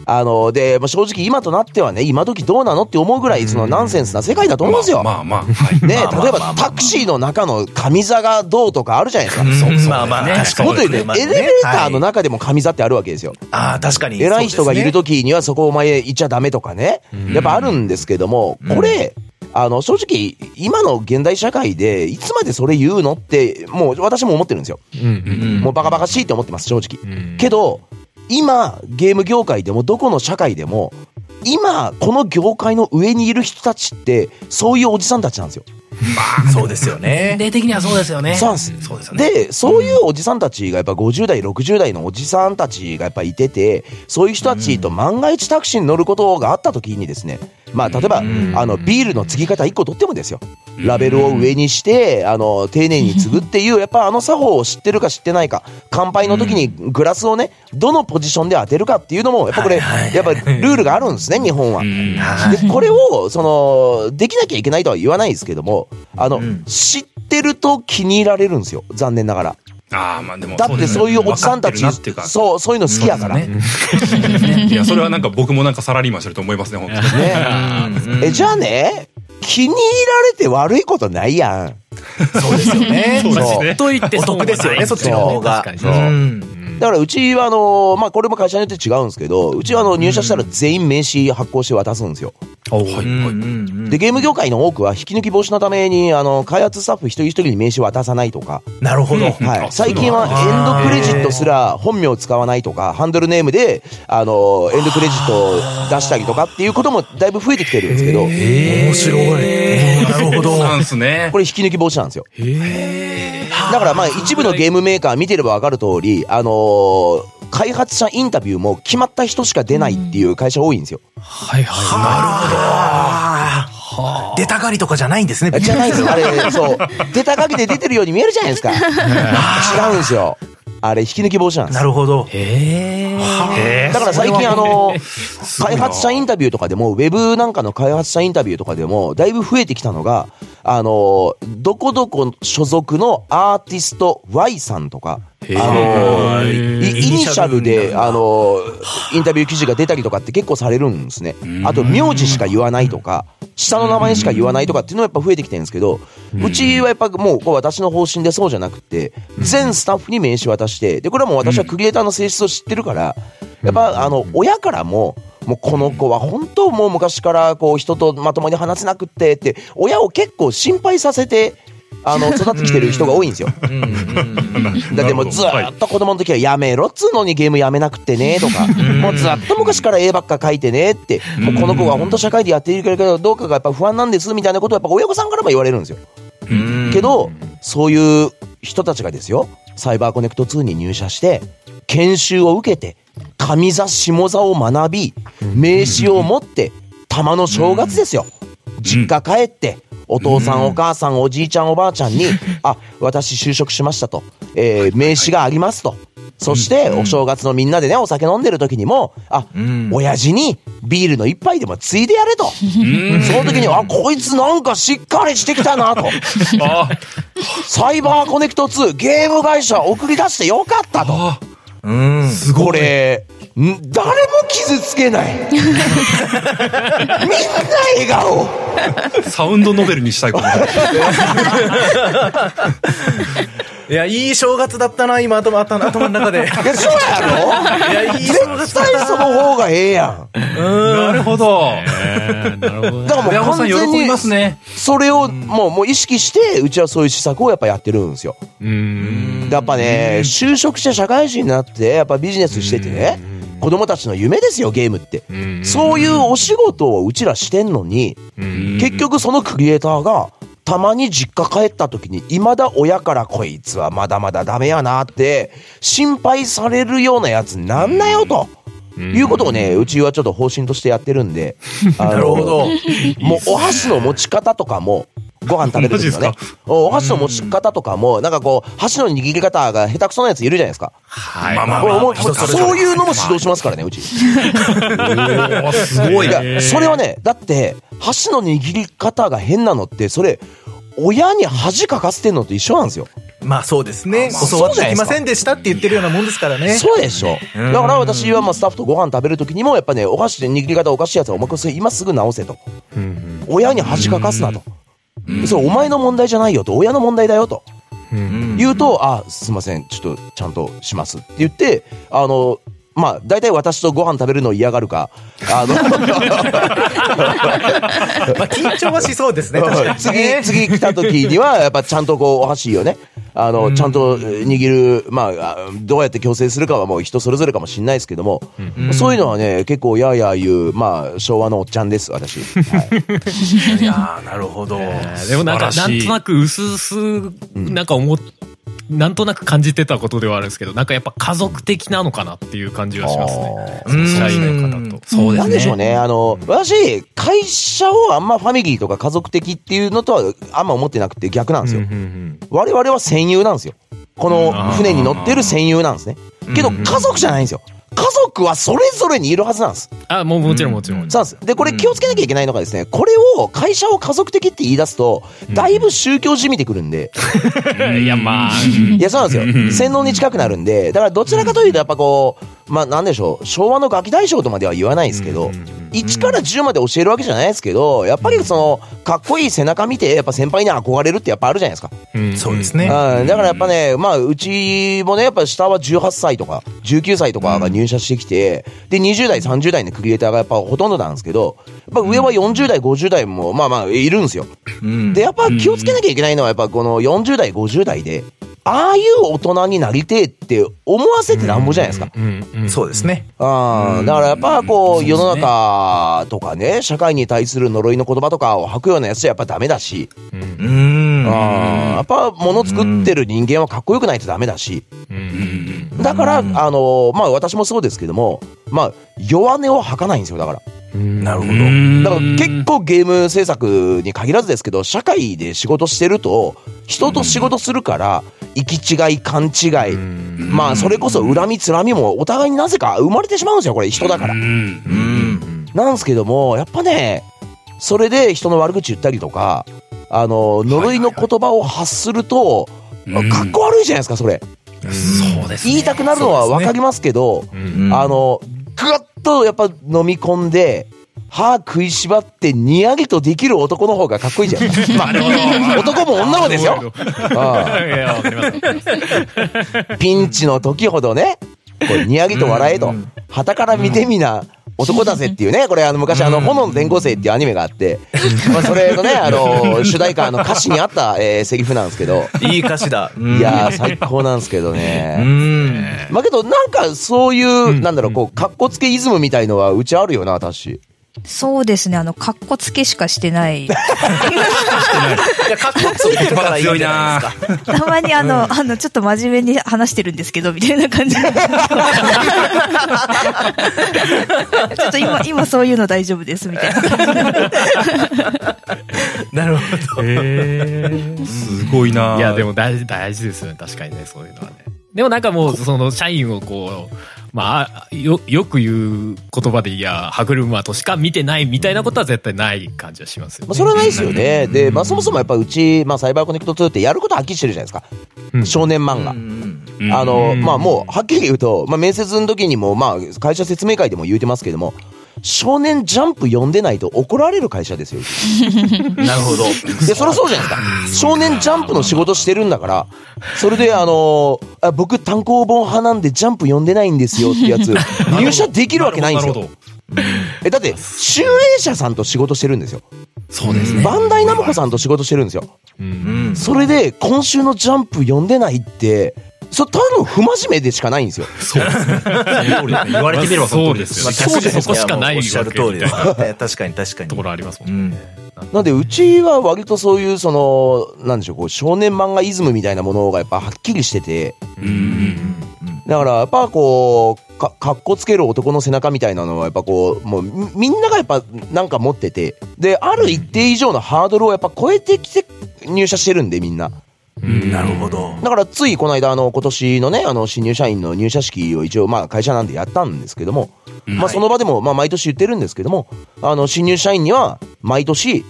あの、で、まあ、正直今となってはね、今時どうなのって思うぐらい、そのナンセンスな世界だと思うんですよ。まあまあ、ね、例えばタクシーの中の上座がどうとかあるじゃないですか。そうそう。まあまあ、確かに。もっと言うと、エレベーターの中でも上座ってあるわけですよ。ああ、確かに。偉い人がいる時にはそこお前行っちゃダメとかね。やっぱあるんですけども、これ、あの、正直、今の現代社会で、いつまでそれ言うのって、もう私も思ってるんですよ。もうバカバカしいって思ってます、正直。けど、今、ゲーム業界でもどこの社会でも、今、この業界の上にいる人たちって、そういうおじさんたちなんですよ。まあ、そうですよね。年齢的にはそうですよね。そうです。そうですよね。で、そういうおじさんたちがやっぱ50代、60代のおじさんたちがやっぱいてて、そういう人たちと万が一タクシーに乗ることがあった時にですね、まあ、例えば、あの、ビールの継ぎ方1個取ってもですよ。ラベルを上にして、あの、丁寧に継ぐっていう、やっぱあの作法を知ってるか知ってないか、乾杯の時にグラスをね、どのポジションで当てるかっていうのも、やっぱこれ、やっぱルールがあるんですね、日本は。で、これを、その、できなきゃいけないとは言わないですけども、あの、知ってると気に入られるんですよ、残念ながら。ああ、まあでも。だってそういうおじさんたち、そう、そういうの好きやから。ね、*laughs* いや、それはなんか僕もなんかサラリーマンしてると思いますね、本当に。ね。え、じゃあね、気に入られて悪いことないやん。そうですよね。*laughs* そうですね。と言ってお得ですよね、そっちの方が。そう。だからうちはあの、まあ、これも会社によって違うんですけど、うちはあの入社したら全員名刺発行して渡すんですよ。はいはい、で、ゲーム業界の多くは引き抜き防止のために、あの、開発スタッフ一人一人に名刺渡さないとか。なるほど。はい。最近はエンドクレジットすら本名を使わないとか、ハンドルネームで、あの、エンドクレジットを出したりとかっていうこともだいぶ増えてきてるんですけど。面白い。なるほど。なんですね。これ引き抜き防止なんですよ。だからまあ一部のゲームメーカー見てればわかる通り、あのー、開発者インタビューも決まった人しか出ないっていう会社多いんですよ。はいはい。なるほど。出たがりとかじゃないんですね。じゃないですよ。あれ、そう。出たがりで出てるように見えるじゃないですか。違うんですよ。あれ、引き抜き防止なんです。なるほど。へえ。だから最近あの、開発者インタビューとかでも、ウェブなんかの開発者インタビューとかでも、だいぶ増えてきたのが、あの、どこどこ所属のアーティスト Y さんとか、あのイ、イニシャルで、あの、インタビュー記事が出たりとかって結構されるんですね。あと、名字しか言わないとか、下の名前しか言わないとかっていうのはやっぱ増えてきてるんですけど、うちはやっぱもう私の方針でそうじゃなくて、全スタッフに名刺渡して、で、これはもう私はクリエイターの性質を知ってるから、やっぱあの、親からも、もうこの子は本当もう昔からこう人とまともに話せなくってって、親を結構心配させて、あの、育ってきてる人が多いんですよ。だってもうずっと子供の時はやめろっつうのにゲームやめなくてね *laughs* とか、もうずっと昔から絵ばっか描いてねって、もうこの子が本当社会でやっているけど、どうかがやっぱ不安なんですみたいなことをやっぱ親御さんからも言われるんですよ。けど、そういう人たちがですよ、サイバーコネクト2に入社して、研修を受けて、上座下座を学び、名刺を持って、玉の正月ですよ。実家帰って、お父さん、お母さん、おじいちゃん、おばあちゃんに、あ、私就職しましたと、えー、名刺がありますと。そして、お正月のみんなでね、お酒飲んでる時にも、あ、親父にビールの一杯でもついでやれと。その時に、あ、こいつなんかしっかりしてきたなと。*laughs* サイバーコネクト2、ゲーム会社送り出してよかったと。うん、すごい。これ、誰も傷つけない。*laughs* みんな笑顔。サウンドノベルにしたいかも。*laughs* いや、いい正月だったな、今、頭、頭の中で。いや、そうやろ？いや、いい正月。絶対その方がええやん。なるほど。なるほど。だからもう完全に、ますね。それを、もう、もう意識して、うちはそういう施策をやっぱやってるんですよ。うん。やっぱね、就職して社会人になって、やっぱビジネスしててね、子供たちの夢ですよ、ゲームって。そういうお仕事をうちらしてんのに、結局そのクリエイターが、たまに実家帰った時に、未だ親からこいつはまだまだダメやなって、心配されるようなやつなんなよと。いうことをね、うちはちょっと方針としてやってるんで。*laughs* なるほど。もうお箸の持ち方とかも、ご飯食べるね。お箸の持ち方とかも、なんかこう、箸の握り方が下手くそなやついるじゃないですか。はい。まあまあまあ、そういうのも指導しますからね、うち。すごい。それはね、だって、箸の握り方が変なのって、それ、親に恥かかせてんのと一緒なんですよ。まあそうですね。教わってきませんでしたって言ってるようなもんですからね。そうでしょ。だから私はまあスタッフとご飯食べるときにも、やっぱね、お箸で握り方おかしいやつはお任せ今すぐ直せと。親に恥かかすなと。それお前の問題じゃないよと、親の問題だよと。言うと、あ、すいません、ちょっとちゃんとしますって言って、あの、まあ、大体私とご飯食べるのを嫌がるか、あの *laughs* まあ、緊張はしそうですね。*laughs* 次、次来た時には、やっぱちゃんとこう、お箸をね、あの、ちゃんと握る、まあ、どうやって強制するかはもう人それぞれかもしれないですけども、そういうのはね、結構やーやー言う、まあ、昭和のおっちゃんです、私。はい、いやなるほど。でもなんか、なんとなく、うすうす、なんか思っなんとなく感じてたことではあるんですけど、なんかやっぱ家族的なのかなっていう感じはしますね。社員の方と。そうですね。なんでしょうね。あの、私、会社をあんまファミリーとか家族的っていうのとはあんま思ってなくて逆なんですよ。我々は戦友なんですよ。この船に乗ってる戦友なんですね。けど家族じゃないんですよ。家族はそれぞれにいるはずなんです。あ、もうもちろんもちろん。そうです。で、これ気をつけなきゃいけないのがですね、これを、会社を家族的って言い出すと、だいぶ宗教じみてくるんで。*laughs* いや、まあ。いや、そうなんですよ。洗脳に近くなるんで、だからどちらかというと、やっぱこう、まあ、なんでしょう、昭和のガキ大将とまでは言わないですけど、1から10まで教えるわけじゃないですけど、やっぱりその、かっこいい背中見て、やっぱ先輩に憧れるってやっぱあるじゃないですか。そうですね。だからやっぱね、まあ、うちもね、やっぱ下は18歳とか、19歳とかが入社してきて、で、20代、30代のクリエイターがやっぱほとんどなんですけど、やっぱ上は40代、50代も、まあまあ、いるんですよ。で、やっぱ気をつけなきゃいけないのは、やっぱこの40代、50代で、ああいう大人になりてえって思わせてなんぼじゃないですか。そうですね。あだからやっぱこう、世の中とかね、社会に対する呪いの言葉とかを吐くようなやつじゃやっぱダメだし。うん。やっぱ物作ってる人間はかっこよくないとダメだし。だから、あの、まあ私もそうですけども、まあ弱音を吐かないんですよ、だから。なるほど。だから結構ゲーム制作に限らずですけど、社会で仕事してると、人と仕事するから、行き違い、勘違い、まあそれこそ恨み、つらみもお互いになぜか生まれてしまうんですよ、これ人だから。なんですけども、やっぱね、それで人の悪口言ったりとか、あの、呪いの言葉を発すると、かっこ悪いじゃないですか、それ。そうです、言いたくなるのはわかりますけど、あの、ぐっとやっぱ飲み込んで、歯食いしばってにやりとできる男の方がかっこいいじゃん。*laughs* まあ、男も女もですよ。ピンチの時ほどね、これにやりと笑えと、旗から見てみな、男だぜっていうね、これあの昔あの、炎の転校生っていうアニメがあって、まあそれのね、あの、主題歌の歌詞にあった、えー、セリフなんですけど。いい歌詞だ。いや最高なんですけどね。うん。まあけどなんかそういう、なんだろう、こう、かっこつけイズムみたいのはうちあるよな、私。そうですね、あの、かっこつけしかしてない。いや、かっこつけてたらいいな。たまにあの、あの、ちょっと真面目に話してるんですけど、みたいな感じ *laughs* ちょっと今、今そういうの大丈夫です、みたいな。なるほど。へすごいないや、でも大事、大事ですよね。確かにね、そういうのはね。でもなんかもう、その、社員をこう、まあ、よ、よく言う言葉でいや、歯車としか見てないみたいなことは絶対ない感じはしますよ、ね。まあ、それはないですよね。で、まあ、そもそもやっぱうち、まあ、サイバーコネクト2ってやることはっきりしてるじゃないですか。うん、少年漫画。あの、まあ、もう、はっきり言うと、まあ、面接の時にも、まあ、会社説明会でも言うてますけども、少年ジャンプ読んでないと怒られる会社ですよ。*laughs* なるほど。で、そりゃそうじゃないですか。少年ジャンプの仕事してるんだから、それで、あのあ僕単行本派なんでジャンプ読んでないんですよってやつ、*laughs* 入社できるわけないんですよ。え、だって、集英社さんと仕事してるんですよ。そうですね。バンダイナムコさんと仕事してるんですよ。うん、それで、今週のジャンプ読んでないって、そただの不真面目でしかないんですよ。そうですね。言われてみればそうですよ。そうですそこしかないおっしゃる通りです。確かに確かに。ところありますもんね。なんで、うちは割とそういう、その、なんでしょう、こう、少年漫画イズムみたいなものがやっぱはっきりしてて、だから、やっぱこう、か、かっこつける男の背中みたいなのは、やっぱこう、もう、みんながやっぱなんか持ってて、で、ある一定以上のハードルをやっぱ超えてきて入社してるんで、みんな。なるほど。だからついこの間、あの、今年のね、あの、新入社員の入社式を一応、まあ、会社なんでやったんですけども、まあ、その場でも、まあ、毎年言ってるんですけども、あの、新入社員には、毎年、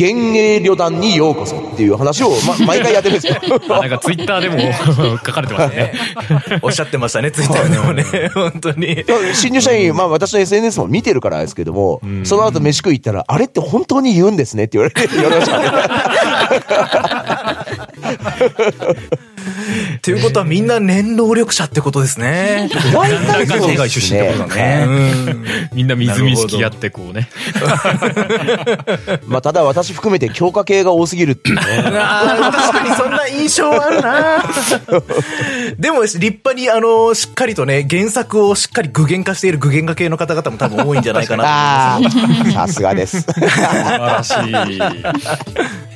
幻影旅団にようこそっていう話を、ま、毎回やってるんですよ。*laughs* なんかツイッターでも *laughs* 書かれてますね。*laughs* おっしゃってましたね、ツイッターでもね。本当に。新入社員、まあ私の SNS も見てるからですけども、その後飯食い行ったら、あれって本当に言うんですねって言われて、言われましたね。っていうことはみんな念能力者ってことですね。大体そう海外出身ってことだね。みんな水見識やってこうね。*laughs* まあただ私含めて強化系が多すぎるっていうね。確かにそんな印象あるなでも立派にあの、しっかりとね、原作をしっかり具現化している具現化系の方々も多分多いんじゃないかなさすがです。素晴らし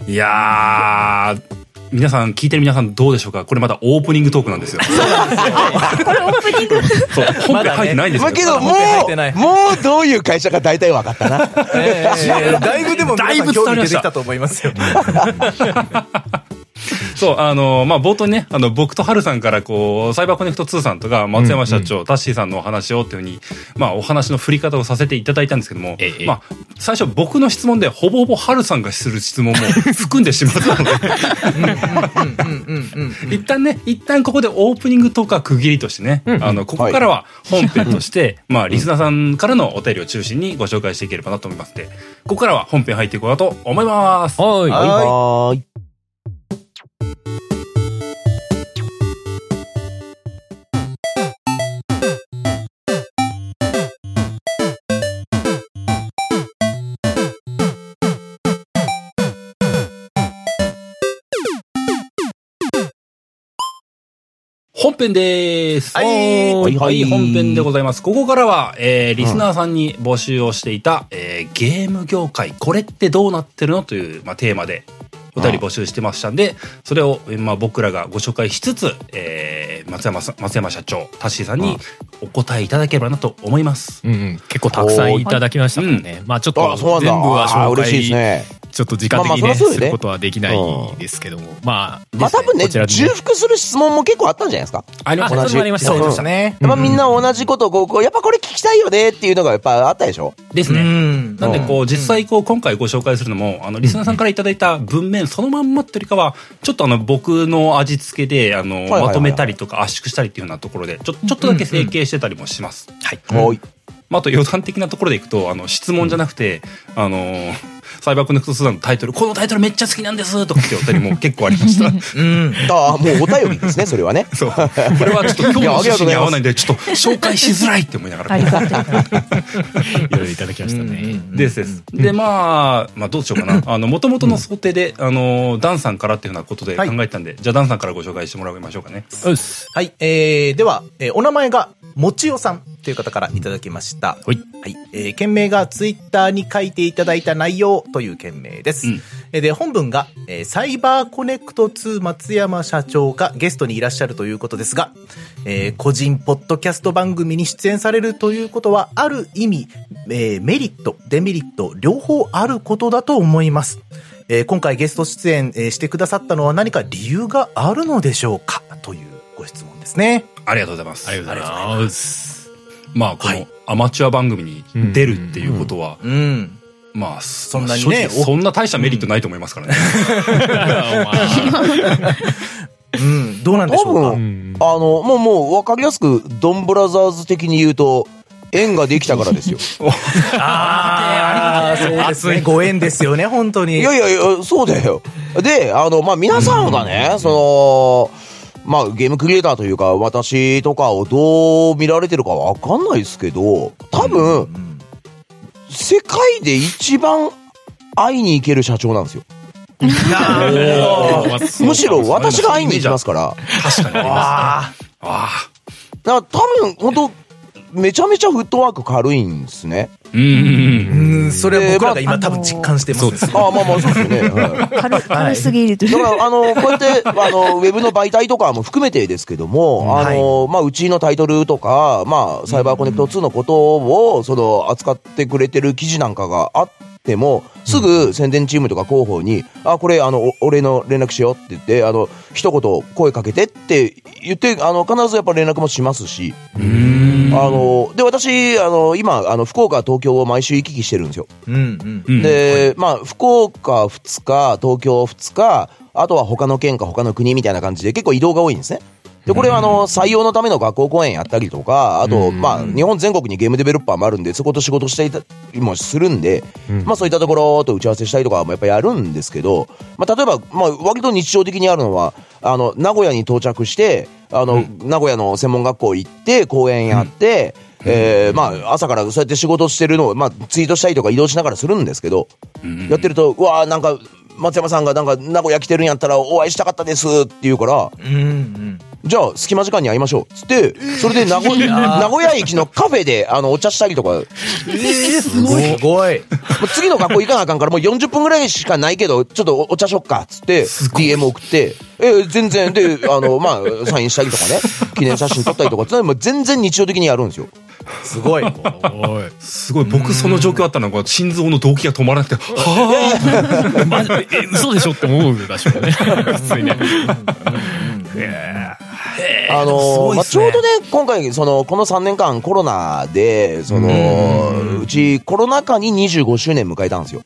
い。いやー、皆さん、聞いてる皆さんどうでしょうか？これまだオープニングトークなんですよ。*laughs* これオープニング？そう、本編入ってないんですよ。まあけど、もう、もうどういう会社か大体分かったな。えー、だいぶでも、だいぶ興味出てきたと思いますよ。*laughs* そう、あの、まあ、冒頭にね、あの、僕とハルさんから、こう、サイバーコネクト2さんとか、松山社長、うんうん、タッシーさんのお話をっていうふうに、まあ、お話の振り方をさせていただいたんですけども、ええ、まあ、最初僕の質問で、ほぼほぼハルさんがする質問も *laughs* 含んでしまったので、一旦ね、一旦ここでオープニングとか区切りとしてね、あの、ここからは本編として、まあ、リスナーさんからのお便りを中心にご紹介していければなと思います。ので、ここからは本編入っていこうかと思います。はい。はい。本編です。はい。はい、はい、本編でございます。ここからは、えー、リスナーさんに募集をしていた、うん、えー、ゲーム業界、これってどうなってるのという、まあ、テーマで、お便り募集してましたんで、それを、まあ、僕らがご紹介しつつ、えー、松山松山社長、タッシーさんにお答えいただければなと思います。うん、うん、結構たくさんいただきましたもんね。まあちょっと全部は紹介ちょっと時間的にね、することはできないですけども、まあ、まあ多分ね、重複する質問も結構あったんじゃないですか。ありました。ありました。そうでしたね。やっぱみんな同じことをこう、やっぱこれ聞きたいよねっていうのがやっぱあったでしょ？ですね。なんでこう、実際こう、今回ご紹介するのも、あの、リスナーさんからいただいた文面そのまんまっていうよりかは、ちょっとあの、僕の味付けで、あの、まとめたりとか圧縮したりっていうようなところで、ちょ、ちょっとだけ整形してたりもします。はい。はい。まあ、あと余談的なところでいくと、あの、質問じゃなくて、あのサイバーコネクトスーのタイトル、このタイトルめっちゃ好きなんですとかってお便りも結構ありました。*laughs* うん。ああ、もうお便りですね、それはね。*laughs* そう。これはちょっと今日の趣旨に合わないんで、ちょっと紹介しづらいって思いながら。いろいろいただきましたね。ですです。で、まあ、まあどうしようかな。*laughs* あの、もともとの想定で、あの、ダンさんからっていうようなことで考えたんで、じゃあダンさんからご紹介してもらいましょうかね。はい。えー、では、えー、お名前が、もちおさんという方からいただきました。はい。はい。えー、件名がツイッターに書いていただいた内容という件名です。うん、で、本文が、えー、サイバーコネクト2松山社長がゲストにいらっしゃるということですが、えー、個人ポッドキャスト番組に出演されるということは、ある意味、えー、メリット、デメリット、両方あることだと思います。えー、今回ゲスト出演、えー、してくださったのは何か理由があるのでしょうか？というご質問ですね。ありがとうございます。ありがとうございます。まあ、このアマチュア番組に出るっていうことは、うん、まあ、そんなにね、そんな大したメリットないと思いますからね。うん、どうなんでしょうか？あの、もう、もう、わかりやすく、ドンブラザーズ的に言うと、縁ができたからですよ。*laughs* ああ、そうですね。ご縁ですよね、本当に。いやいやいや、そうだよ。で、あの、まあ、皆さんがね、その、まあ、ゲームクリエイターというか、私とかをどう見られてるかわかんないですけど、多分、世界で一番会いに行ける社長なんですよ。むしろ私が会いに行きますから。確かにああ。だから多分、本当めちゃめちゃフットワーク軽いんですね。うん。それは僕らが今多分実感してます。ああ、まあまあそうですよね。軽、軽すぎるだから、あの、こうやって、あの、ウェブの媒体とかも含めてですけども、あの、まあ、うちのタイトルとか、まあ、サイバーコネクト2のことを、その、扱ってくれてる記事なんかがあって、ても、すぐ宣伝チームとか広報に、あ、これ、あの、俺の連絡しようって言って、あの、一言声かけてって言って、あの、必ずやっぱ連絡もしますし、あの、で、私、あの、今、あの、福岡、東京を毎週行き来してるんですよ。うんうん、で、まあ、福岡2日、東京2日、あとは他の県か他の国みたいな感じで結構移動が多いんですね。で、これはあの、採用のための学校講演やったりとか、あと、まあ、日本全国にゲームデベロッパーもあるんで、そこと仕事していたりもするんで、まあそういったところと打ち合わせしたりとかもやっぱやるんですけど、まあ例えば、まあ割と日常的にあるのは、あの、名古屋に到着して、あの、名古屋の専門学校行って、講演やって、えー、まあ、朝からそうやって仕事してるのを、まあ、ツイートしたりとか移動しながらするんですけど、やってると、うわーなんか、松山さんがなんか名古屋来てるんやったらお会いしたかったですって言うから、うんうん、じゃあ隙間時間に会いましょうっつって、それで名古名古屋駅のカフェであのお茶したりとか。えー、すごい。すごい。次の学校行かなあかんからもう40分ぐらいしかないけど、ちょっとお茶しよっかっつって、DM 送って、えー、全然、で、あの、まあ、サインしたりとかね、記念写真撮ったりとか、もう全然日常的にやるんですよ。すごい。すごい。僕その状況あったのが、心臓の動悸が止まらなくて、はぁ、マジで、え、嘘でしょって思うでしょうね。*laughs* 普通にね。あのーまあ、ちょうどね、今回、その、この3年間コロナで、その、うちコロナ禍に25周年迎えたんですよ。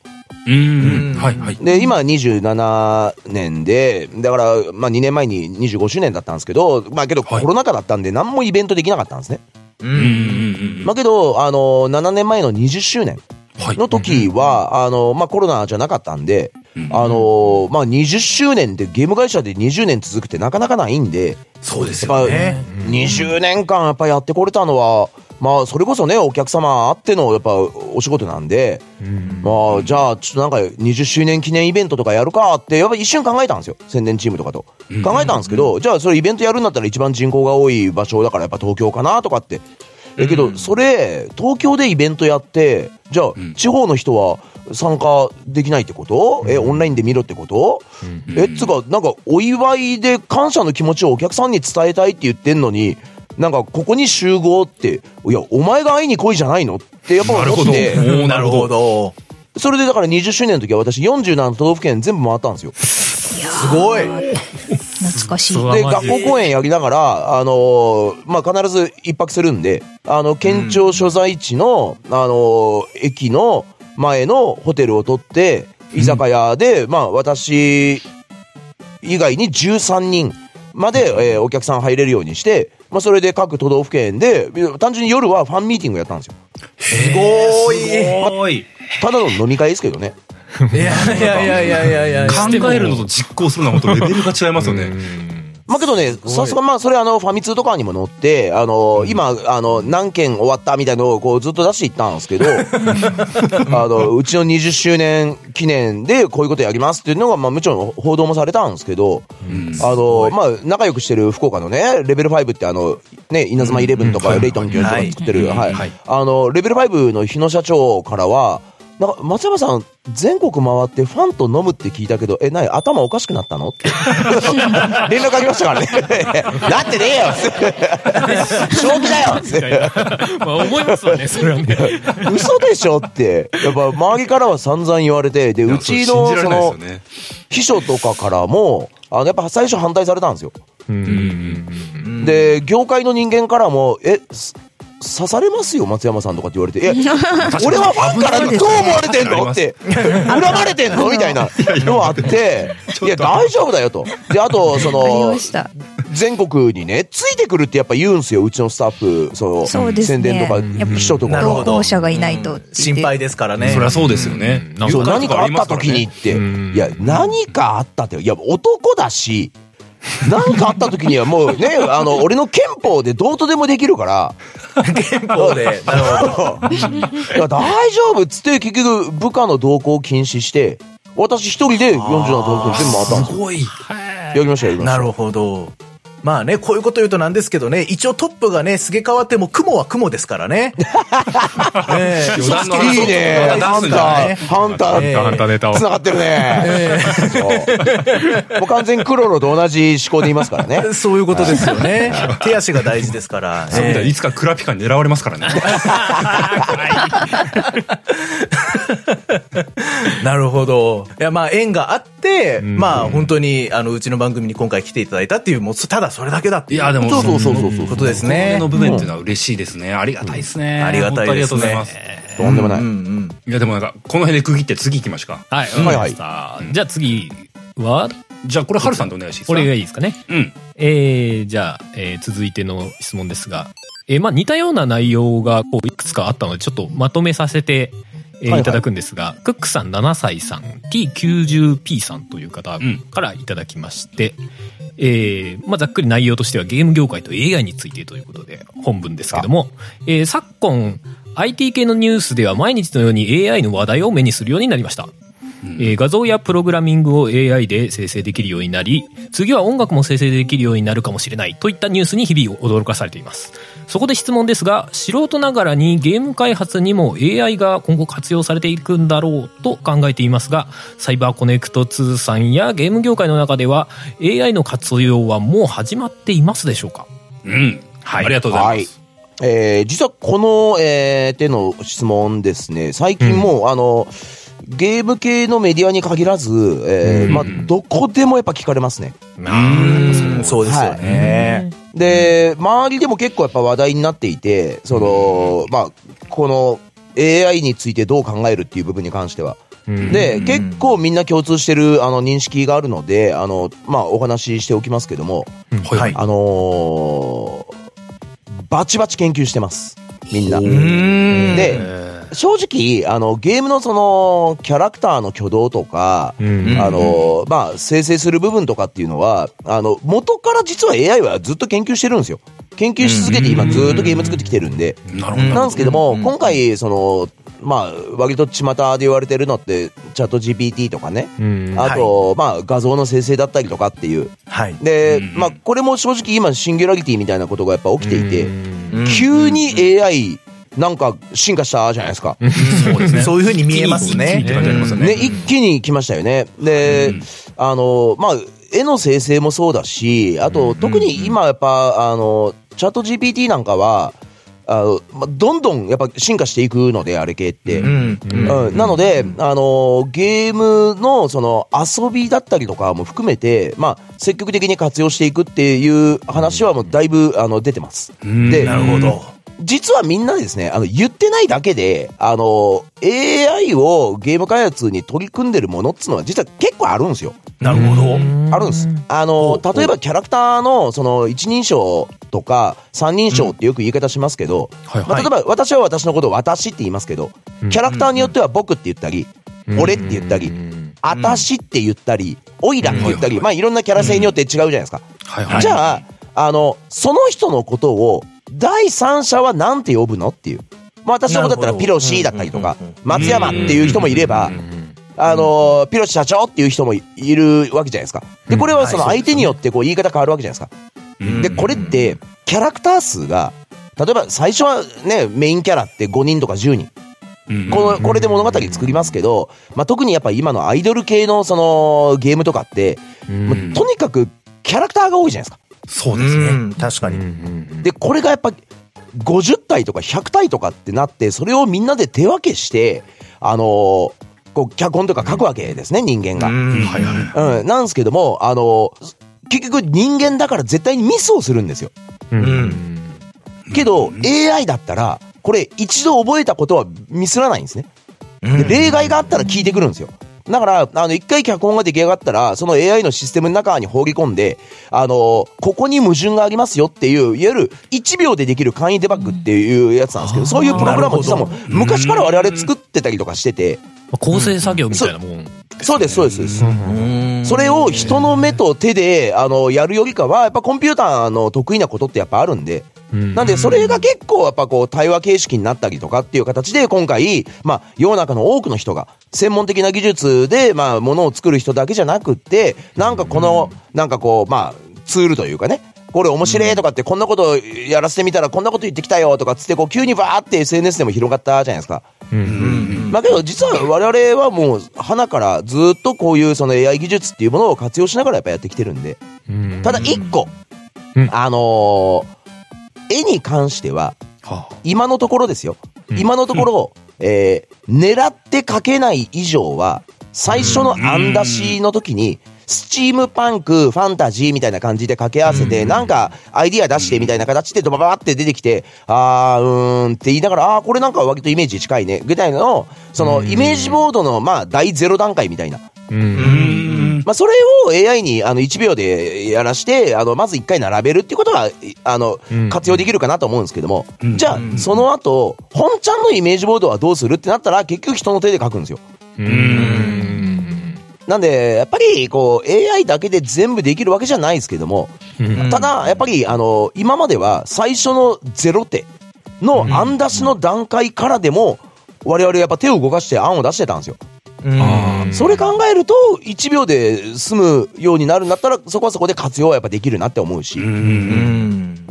うん。はいはい。で、今27年で、だから、まあ2年前に25周年だったんですけど、まあけどコロナ禍だったんで何もイベントできなかったんですね。うん。まあけど、あの、7年前の20周年の時は、あの、まあコロナじゃなかったんで、あのまあ、20周年でゲーム会社で20年続くってなかなかないんで、そうですよね。20年間やっぱやってこれたのは、まあ、それこそね、お客様あっての、やっぱ、お仕事なんで、まあ、じゃあ、ちょっとなんか、20周年記念イベントとかやるかって、やっぱ一瞬考えたんですよ。宣伝チームとかと。考えたんですけど、じゃあ、それイベントやるんだったら一番人口が多い場所だから、やっぱ東京かなとかって。えけど、それ、東京でイベントやって、じゃあ、地方の人は参加できないってこと？え、オンラインで見ろってこと？え、つうか、なんか、お祝いで感謝の気持ちをお客さんに伝えたいって言ってんのに、なんか、ここに集合って、いや、お前が会いに来いじゃないのってやっぱ思って。なるほど。それでだから20周年の時は私47都道府県全部回ったんですよ。すごい。懐かしい。で、学校公演やりながら、あのー、まあ、必ず一泊するんで、あの、県庁所在地の、うん、あのー、駅の前のホテルを取って、居酒屋で、うん、まあ、私以外に13人まで、えー、お客さん入れるようにして、まあ、それで各都道府県で、単純に夜はファンミーティングやったんですよ。すごい、すごい。ただの飲み会ですけどね。いやいやいやいやいや考えるのと実行するのは本当レベルが違いますよね。まあけどね、さすがまあそれあのファミ通とかにも載って、あの、今、あの、何件終わったみたいなのをこうずっと出していったんですけど、*laughs* あの、うちの20周年記念でこういうことやりますっていうのが、まあもちろん報道もされたんですけど、あの、まあ仲良くしてる福岡のね、レベル5ってあの、ね、稲妻イレブンとかレイトン君とか作ってる、はい。あの、レベル5の日野社長からは、なんか、松山さん、全国回ってファンと飲むって聞いたけど、え、なに、頭おかしくなったの？って。*laughs* 連絡ありましたからね。*laughs* なってねえよ *laughs* 正気だよって。まあ思いますわね、それはね。嘘でしょって。やっぱ周りからは散々言われて、で、うちの、その、秘書とかからも、あの、やっぱ最初反対されたんですよ。で、業界の人間からも、え、刺されますよ、松山さんとかって言われて、え、*laughs* 俺はファンからどう思われてんの？って、*laughs* 恨まれてんの？みたいな。のあって、*laughs* いや、大丈夫だよと。で、あと、その、全国にね、ついてくるってやっぱ言うんすよ、うちのスタッフ、その、宣伝とか、秘書とか。同行者がいないと。心配ですからね。そりゃそうですよね。そう、何かあった時にって。いや、何かあったって、いや、男だし、何かあった時にはもうね、*laughs* あの、俺の憲法でどうとでもできるから、憲法で、*laughs* なるほど。いや、大丈夫っつって、結局、部下の同行を禁止して、私一人で47都道府県全部回ったんですよ。すごい。やりました、やりました。なるほど。まあね、こういうこと言うとなんですけどね、一応トップがね、すげ替わっても雲は雲ですからね。*laughs* ええー、いいね。ハンター、ハンター、ハンターネタを。繋がってるね。もう完全にクロロと同じ思考でいますからね。*laughs* そういうことですよね。手足が大事ですから。*laughs* そうだいつかクラピカに狙われますからね。なるほど。いや、まあ縁があって、まあ本当に、あの、うちの番組に今回来ていただいたっていう、もうただそれだけだっていや、でも、そうそうそうそう。ことですね。の部分っていうのは嬉しいですね。ありがたいですね。ありがたいですね。ありがとうございます。とんでもない。いや、でもなんか、この辺で区切って次行きましょうか。はい、はい、はい。じゃあ次は、じゃあこれ、はるさんでお願いします。これがいいですかね。うん。えー、じゃあ、えー、続いての質問ですが、えー、まあ似たような内容が、こう、いくつかあったので、ちょっとまとめさせて、えー、いただくんですが、クックさん7歳さん、T90P さんという方からいただきまして、えー、まあ、ざっくり内容としてはゲーム業界と AI についてということで、本文ですけども、えー、昨今、IT 系のニュースでは毎日のように AI の話題を目にするようになりました。えー、画像やプログラミングを AI で生成できるようになり、次は音楽も生成できるようになるかもしれないといったニュースに日々驚かされています。そこで質問ですが、素人ながらにゲーム開発にも AI が今後活用されていくんだろうと考えていますが、サイバーコネクト2さんやゲーム業界の中では AI の活用はもう始まっていますでしょうか？うん。はい。ありがとうございます。はい、えー、実はこの、えー、手の質問ですね、最近もう、うん、あの、ゲーム系のメディアに限らず、えー、まあ、どこでもやっぱ聞かれますね。うん、そうですよね。はい、で、周りでも結構やっぱ話題になっていて、その、まあ、この AI についてどう考えるっていう部分に関しては。で、結構みんな共通してるあの認識があるので、あの、まあ、お話ししておきますけども、はい、あのー、バチバチ研究してます。みんな。で、正直、あの、ゲームのその、キャラクターの挙動とか、あの、まあ、生成する部分とかっていうのは、あの、元から実は AI はずっと研究してるんですよ。研究し続けて今ずっとゲーム作ってきてるんで。なんですけども、今回、その、まあ、割と巷で言われてるのって、チャット GPT とかね、あと、はい、まあ、画像の生成だったりとかっていう。はい、で、まあ、これも正直今、シンギュラリティみたいなことがやっぱ起きていて、急に AI なんか進化したじゃないですか。そうですね。そういうふうに見えますね。ね、一気に来ましたよね。で、あの、まあ、絵の生成もそうだし、あと、特に今やっぱ、あの、チャット GPT なんかは、あの、まどんどんやっぱ進化していくので、あれ系って。なので、あの、ゲームのその遊びだったりとかも含めて、まあ、積極的に活用していくっていう話はもうだいぶ、あの、出てます。で、なるほど。実はみんなですね、あの、言ってないだけで、あの、AI をゲーム開発に取り組んでるものっつうのは実は結構あるんですよ。なるほど。あるんです。あの、例えばキャラクターの、その、一人称とか、三人称ってよく言い方しますけど、まあ、例えば私は私のことを私って言いますけど、キャラクターによっては僕って言ったり、俺って言ったり、あたしって言ったり、おいらって言ったり、まあいろんなキャラ性によって違うじゃないですか。はいはい、じゃあ、あの、その人のことを、第三者は何て呼ぶのっていう。まあ私のことだったらピロシーだったりとか、松山っていう人もいれば、あの、ピロシ社長っていう人もいるわけじゃないですか。で、これはその相手によってこう言い方変わるわけじゃないですか。で、これって、キャラクター数が、例えば最初はね、メインキャラって5人とか10人。このこれで物語作りますけど、まあ、特にやっぱ今のアイドル系のそのゲームとかって、まあ、とにかくキャラクターが多いじゃないですか。そうですね。確かに。で、これがやっぱ50体とか100体とかってなって、それをみんなで手分けして、あのー、こう、脚本とか書くわけですね、人間が。はいはい。うん、なんですけども、あのー、結局人間だから絶対にミスをするんですよ。うん。けど、AI だったら、これ一度覚えたことはミスらないんですね。で例外があったら聞いてくるんですよ。だから、あの、一回脚本が出来上がったら、その AI のシステムの中に放り込んで、あの、ここに矛盾がありますよっていう、いわゆる1秒でできる簡易デバッグっていうやつなんですけど、そういうプログラムを実はもう昔から我々作ってたりとかしてて。構成作業みたいなもん、ね、そうです、そうです、そうです。それを人の目と手で、あの、やるよりかは、やっぱコンピューターの得意なことってやっぱあるんで、なんで、それが結構やっぱこう、対話形式になったりとかっていう形で、今回、まあ、世の中の多くの人が、専門的な技術で、まあ、ものを作る人だけじゃなくって、なんかこの、なんかこう、まあ、ツールというかね、これ面白いとかって、こんなことやらせてみたらこんなこと言ってきたよとかつって、こう急にバーって SNS でも広がったじゃないですか。うんうん。まあけど実は我々はもう、花からずっとこういうその AI 技術っていうものを活用しながらやっぱやってきてるんで。ただ一個、あのー絵に関しては、今のところですよ。今のところ、えー、狙って描けない以上は、最初の案出しの時に、スチームパンク、ファンタジーみたいな感じで掛け合わせて、なんかアイディア出してみたいな形でドババって出てきて、あー、うーんって言いながら、あー、これなんか割とイメージ近いね、みたいなのを、そのイメージボードの、まあ、第0段階みたいな。まあ、それを AI にあの1秒でやらして、あの、まず1回並べるっていうことは、あの、活用できるかなと思うんですけども、じゃあ、その後、本ちゃんのイメージボードはどうするってなったら、結局人の手で書くんですよ。なんで、やっぱり、こう、AI だけで全部できるわけじゃないですけども、ただ、やっぱり、あの、今までは最初のゼロ手の案出しの段階からでも、我々やっぱ手を動かして案を出してたんですよ。それ考えると、1秒で済むようになるんだったら、そこはそこで活用はやっぱできるなって思うし、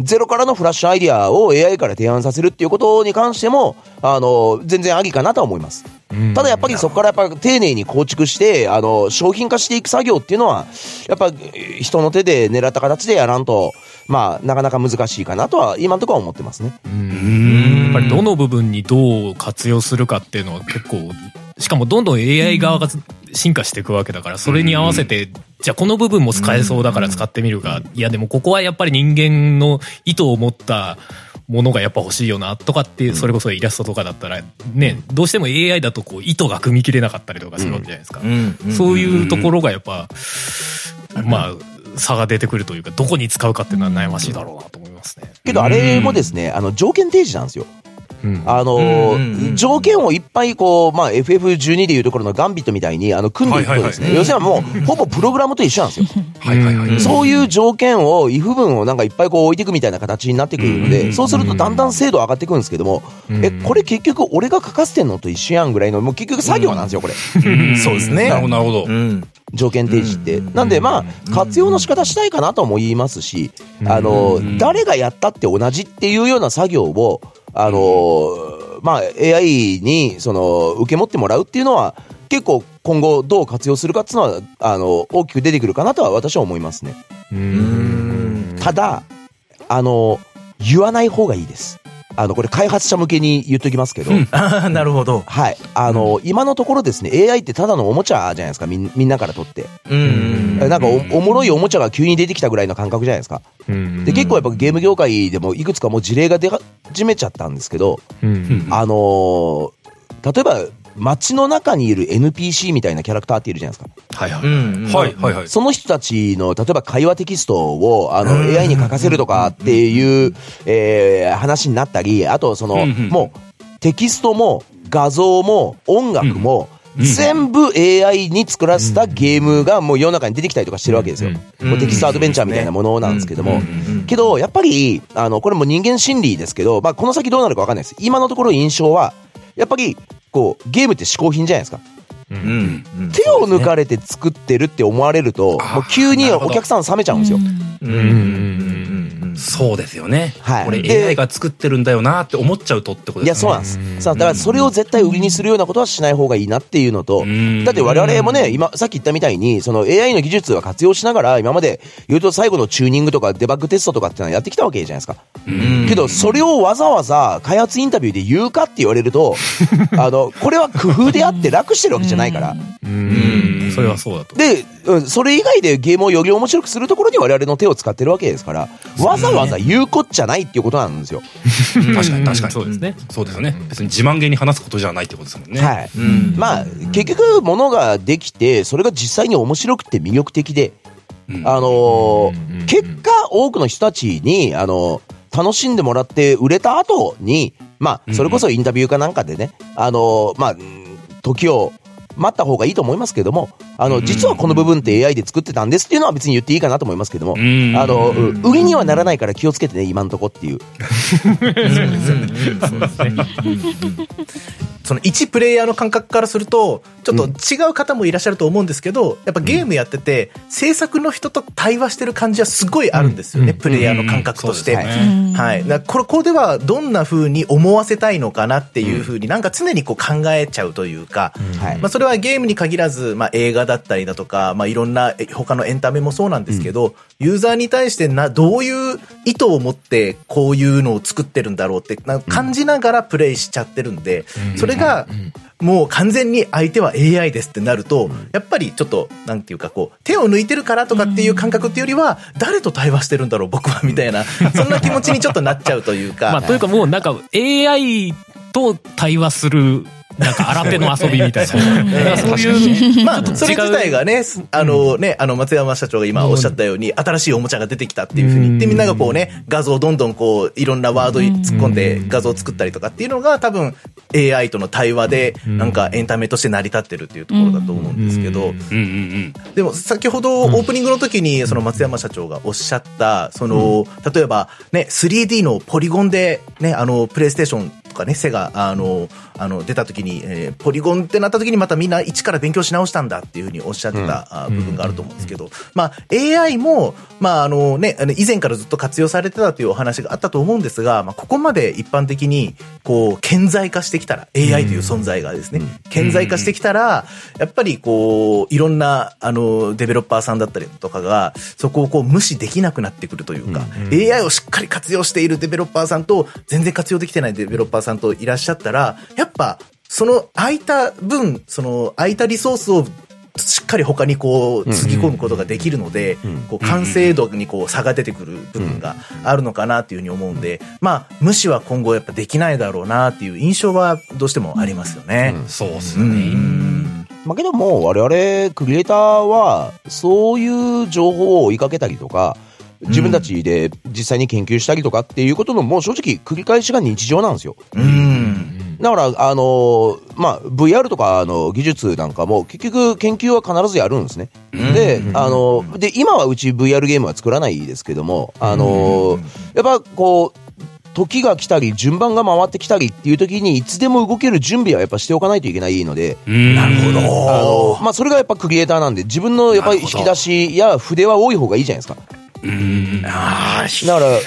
ゼロからのフラッシュアイディアを AI から提案させるっていうことに関しても、あの、全然ありかなとは思います。ただやっぱりそこからやっぱ丁寧に構築して、あの、商品化していく作業っていうのは、やっぱ人の手で狙った形でやらんと、まあ、なかなか難しいかなとは、今のところは思ってますね。やっぱりどの部分にどう活用するかっていうのは結構しかもどんどん AI 側が進化していくわけだから、それに合わせて、じゃあこの部分も使えそうだから使ってみるが、いやでもここはやっぱり人間の意図を持ったものがやっぱ欲しいよなとかってそれこそイラストとかだったらねどうしても AI だとこう意図が組み切れなかったりとかするわけじゃないですか、そういうところがやっぱまあ差が出てくるというかどこに使うかっていうのは悩ましいだろうなと思いますね。けどあれもですねあの条件提示なんですよあの、条件をいっぱいこう、まあ FF12 でいうところのガンビットみたいに、あの、組んでいくとですね、要するにもう、ほぼプログラムと一緒なんですよ。はいはいはい。そういう条件を、if 文をなんかいっぱいこう置いていくみたいな形になってくるので、そうするとだんだん精度上がっていくんですけども、え、これ結局俺が書かせてんのと一緒やんぐらいの、もう結局作業なんですよ、これ。そうですね。なるほど、なるほど。条件提示って。なんでまあ、活用の仕方したいかなとも言いますし、あの、誰がやったって同じっていうような作業を、あのまあ、AI に、その、受け持ってもらうっていうのは、結構今後どう活用するかっていうのは、あの、大きく出てくるかなとは私は思いますね。ただ、あの、言わない方がいいです。あの、これ開発者向けに言っときますけど。*laughs* なるほど。はい。あの、うん、今のところですね、AI ってただのおもちゃじゃないですか、みんみんなからとって。うん。なんかお、おもろいおもちゃが急に出てきたぐらいの感覚じゃないですか。うん。で、結構やっぱゲーム業界でもいくつかもう事例が出始めちゃったんですけど、うん。あのー、例えば、街の中にいる NPC みたいなキャラクターっているじゃないですか。はいはい。うんはいはいはい。その人たちの、例えば会話テキストを、あの、AI に書かせるとかっていう、えー、話になったり、あとその、もう、テキストも画像も音楽も、全部 AI に作らせたゲームがもう世の中に出てきたりとかしてるわけですよ。もうテキストアドベンチャーみたいなものなんですけども。けど、やっぱり、あの、これも人間心理ですけど、まあ、この先どうなるかわかんないです。今のところ印象は、やっぱり、こう、ゲームって嗜好品じゃないですか。うん、手を抜かれて作ってるって思われると、もう急にお客さん冷めちゃうんですよ。うん。そうですよね。はい。これ AI が作ってるんだよなって思っちゃうとってことですね。いや、そうなんです。さあ、だからそれを絶対売りにするようなことはしない方がいいなっていうのと、だって我々もね、今、さっき言ったみたいに、その AI の技術は活用しながら、今まで言うと最後のチューニングとかデバッグテストとかってのはやってきたわけじゃないですか。けど、それをわざわざ開発インタビューで言うかって言われると、*laughs* あの、これは工夫であって楽してるわけじゃないから。うん。それはそうだと。で、それ以外でゲームをより面白くするところに我々の手を使ってるわけですから、わざわざ言うこっちゃないっていうことなんですよ。確かに確かに。そうですね。そうですよね。別に自慢げに話すことじゃないってことですもんね。はい。まあ、結局、ものができて、それが実際に面白くて魅力的で、あの結果、多くの人たちに、あの楽しんでもらって売れた後に、まあ、それこそインタビューかなんかでね、あのまあ、時を待った方がいいと思いますけども、あの、実はこの部分って AI で作ってたんですっていうのは別に言っていいかなと思いますけども、あの、売りにはならないから気をつけてね、今んとこっていう。その一プレイヤーの感覚からすると、ちょっと違う方もいらっしゃると思うんですけど、やっぱゲームやってて、制作の人と対話してる感じはすごいあるんですよね、プレイヤーの感覚として。はい。これ、これではどんな風に思わせたいのかなっていう風になんか常にこう考えちゃうというか、まあそれはゲームに限らず、まあ映画だったりだとか、まあいろんな他のエンタメもそうなんですけど、ユーザーに対してな、どういう意図を持ってこういうのを作ってるんだろうって感じながらプレイしちゃってるんで、それが、もう完全に相手は AI ですってなると、やっぱりちょっと、なんていうかこう、手を抜いてるからとかっていう感覚っていうよりは、誰と対話してるんだろう、僕は、みたいな、*laughs* そんな気持ちにちょっとなっちゃうというか。まあ、というかもうなんか AI と対話するなんか新手の遊びみたいな。*laughs* そう。いう、*laughs* まあ、それ自体がね、あのね、あの、松山社長が今おっしゃったように、新しいおもちゃが出てきたっていうふうに言って、みんながこうね、画像をどんどんこう、いろんなワードに突っ込んで画像を作ったりとかっていうのが、多分 AI との対話で、なんかエンタメとして成り立ってるっていうところだと思うんですけど、でも先ほどオープニングの時に、その松山社長がおっしゃった、その、例えばね、3D のポリゴンでね、あの、プレイステーションとかね、セガ、あの、あの、出た時に、えー、ポリゴンってなった時にまたみんな一から勉強し直したんだっていうふうにおっしゃってた、部分があると思うんですけど、まあ、AI も、まあ、あのね、以前からずっと活用されてたというお話があったと思うんですが、まあ、ここまで一般的に、こう、顕在化してきたら、AI という存在がですね、顕在化してきたら、やっぱりこう、いろんな、あの、デベロッパーさんだったりとかが、そこをこう、無視できなくなってくるというか、AI をしっかり活用しているデベロッパーさんと、全然活用できてないデベロッパーさんといらっしゃったら、やっぱ、その空いた分、その空いたリソースをしっかり他にこう、つぎ込むことができるので、こう、完成度にこう、差が出てくる部分があるのかなっていうふうに思うんで、まあ、無視は今後やっぱできないだろうなっていう印象はどうしてもありますよね。そうっすね。まあけども、我々クリエイターは、そういう情報を追いかけたりとか、自分たちで実際に研究したりとかっていうことのもう正直繰り返しが日常なんですよ。うん。だから、あのー、まあ、VR とかの技術なんかも結局研究は必ずやるんですね。で、あのー、で、今はうち VR ゲームは作らないですけども、あのー、やっぱこう、時が来たり、順番が回ってきたりっていう時に、いつでも動ける準備はやっぱしておかないといけないので。なるほど。あの、まあ、それがやっぱクリエイターなんで、自分のやっぱり引き出しや筆は多い方がいいじゃないですか。うん。あだから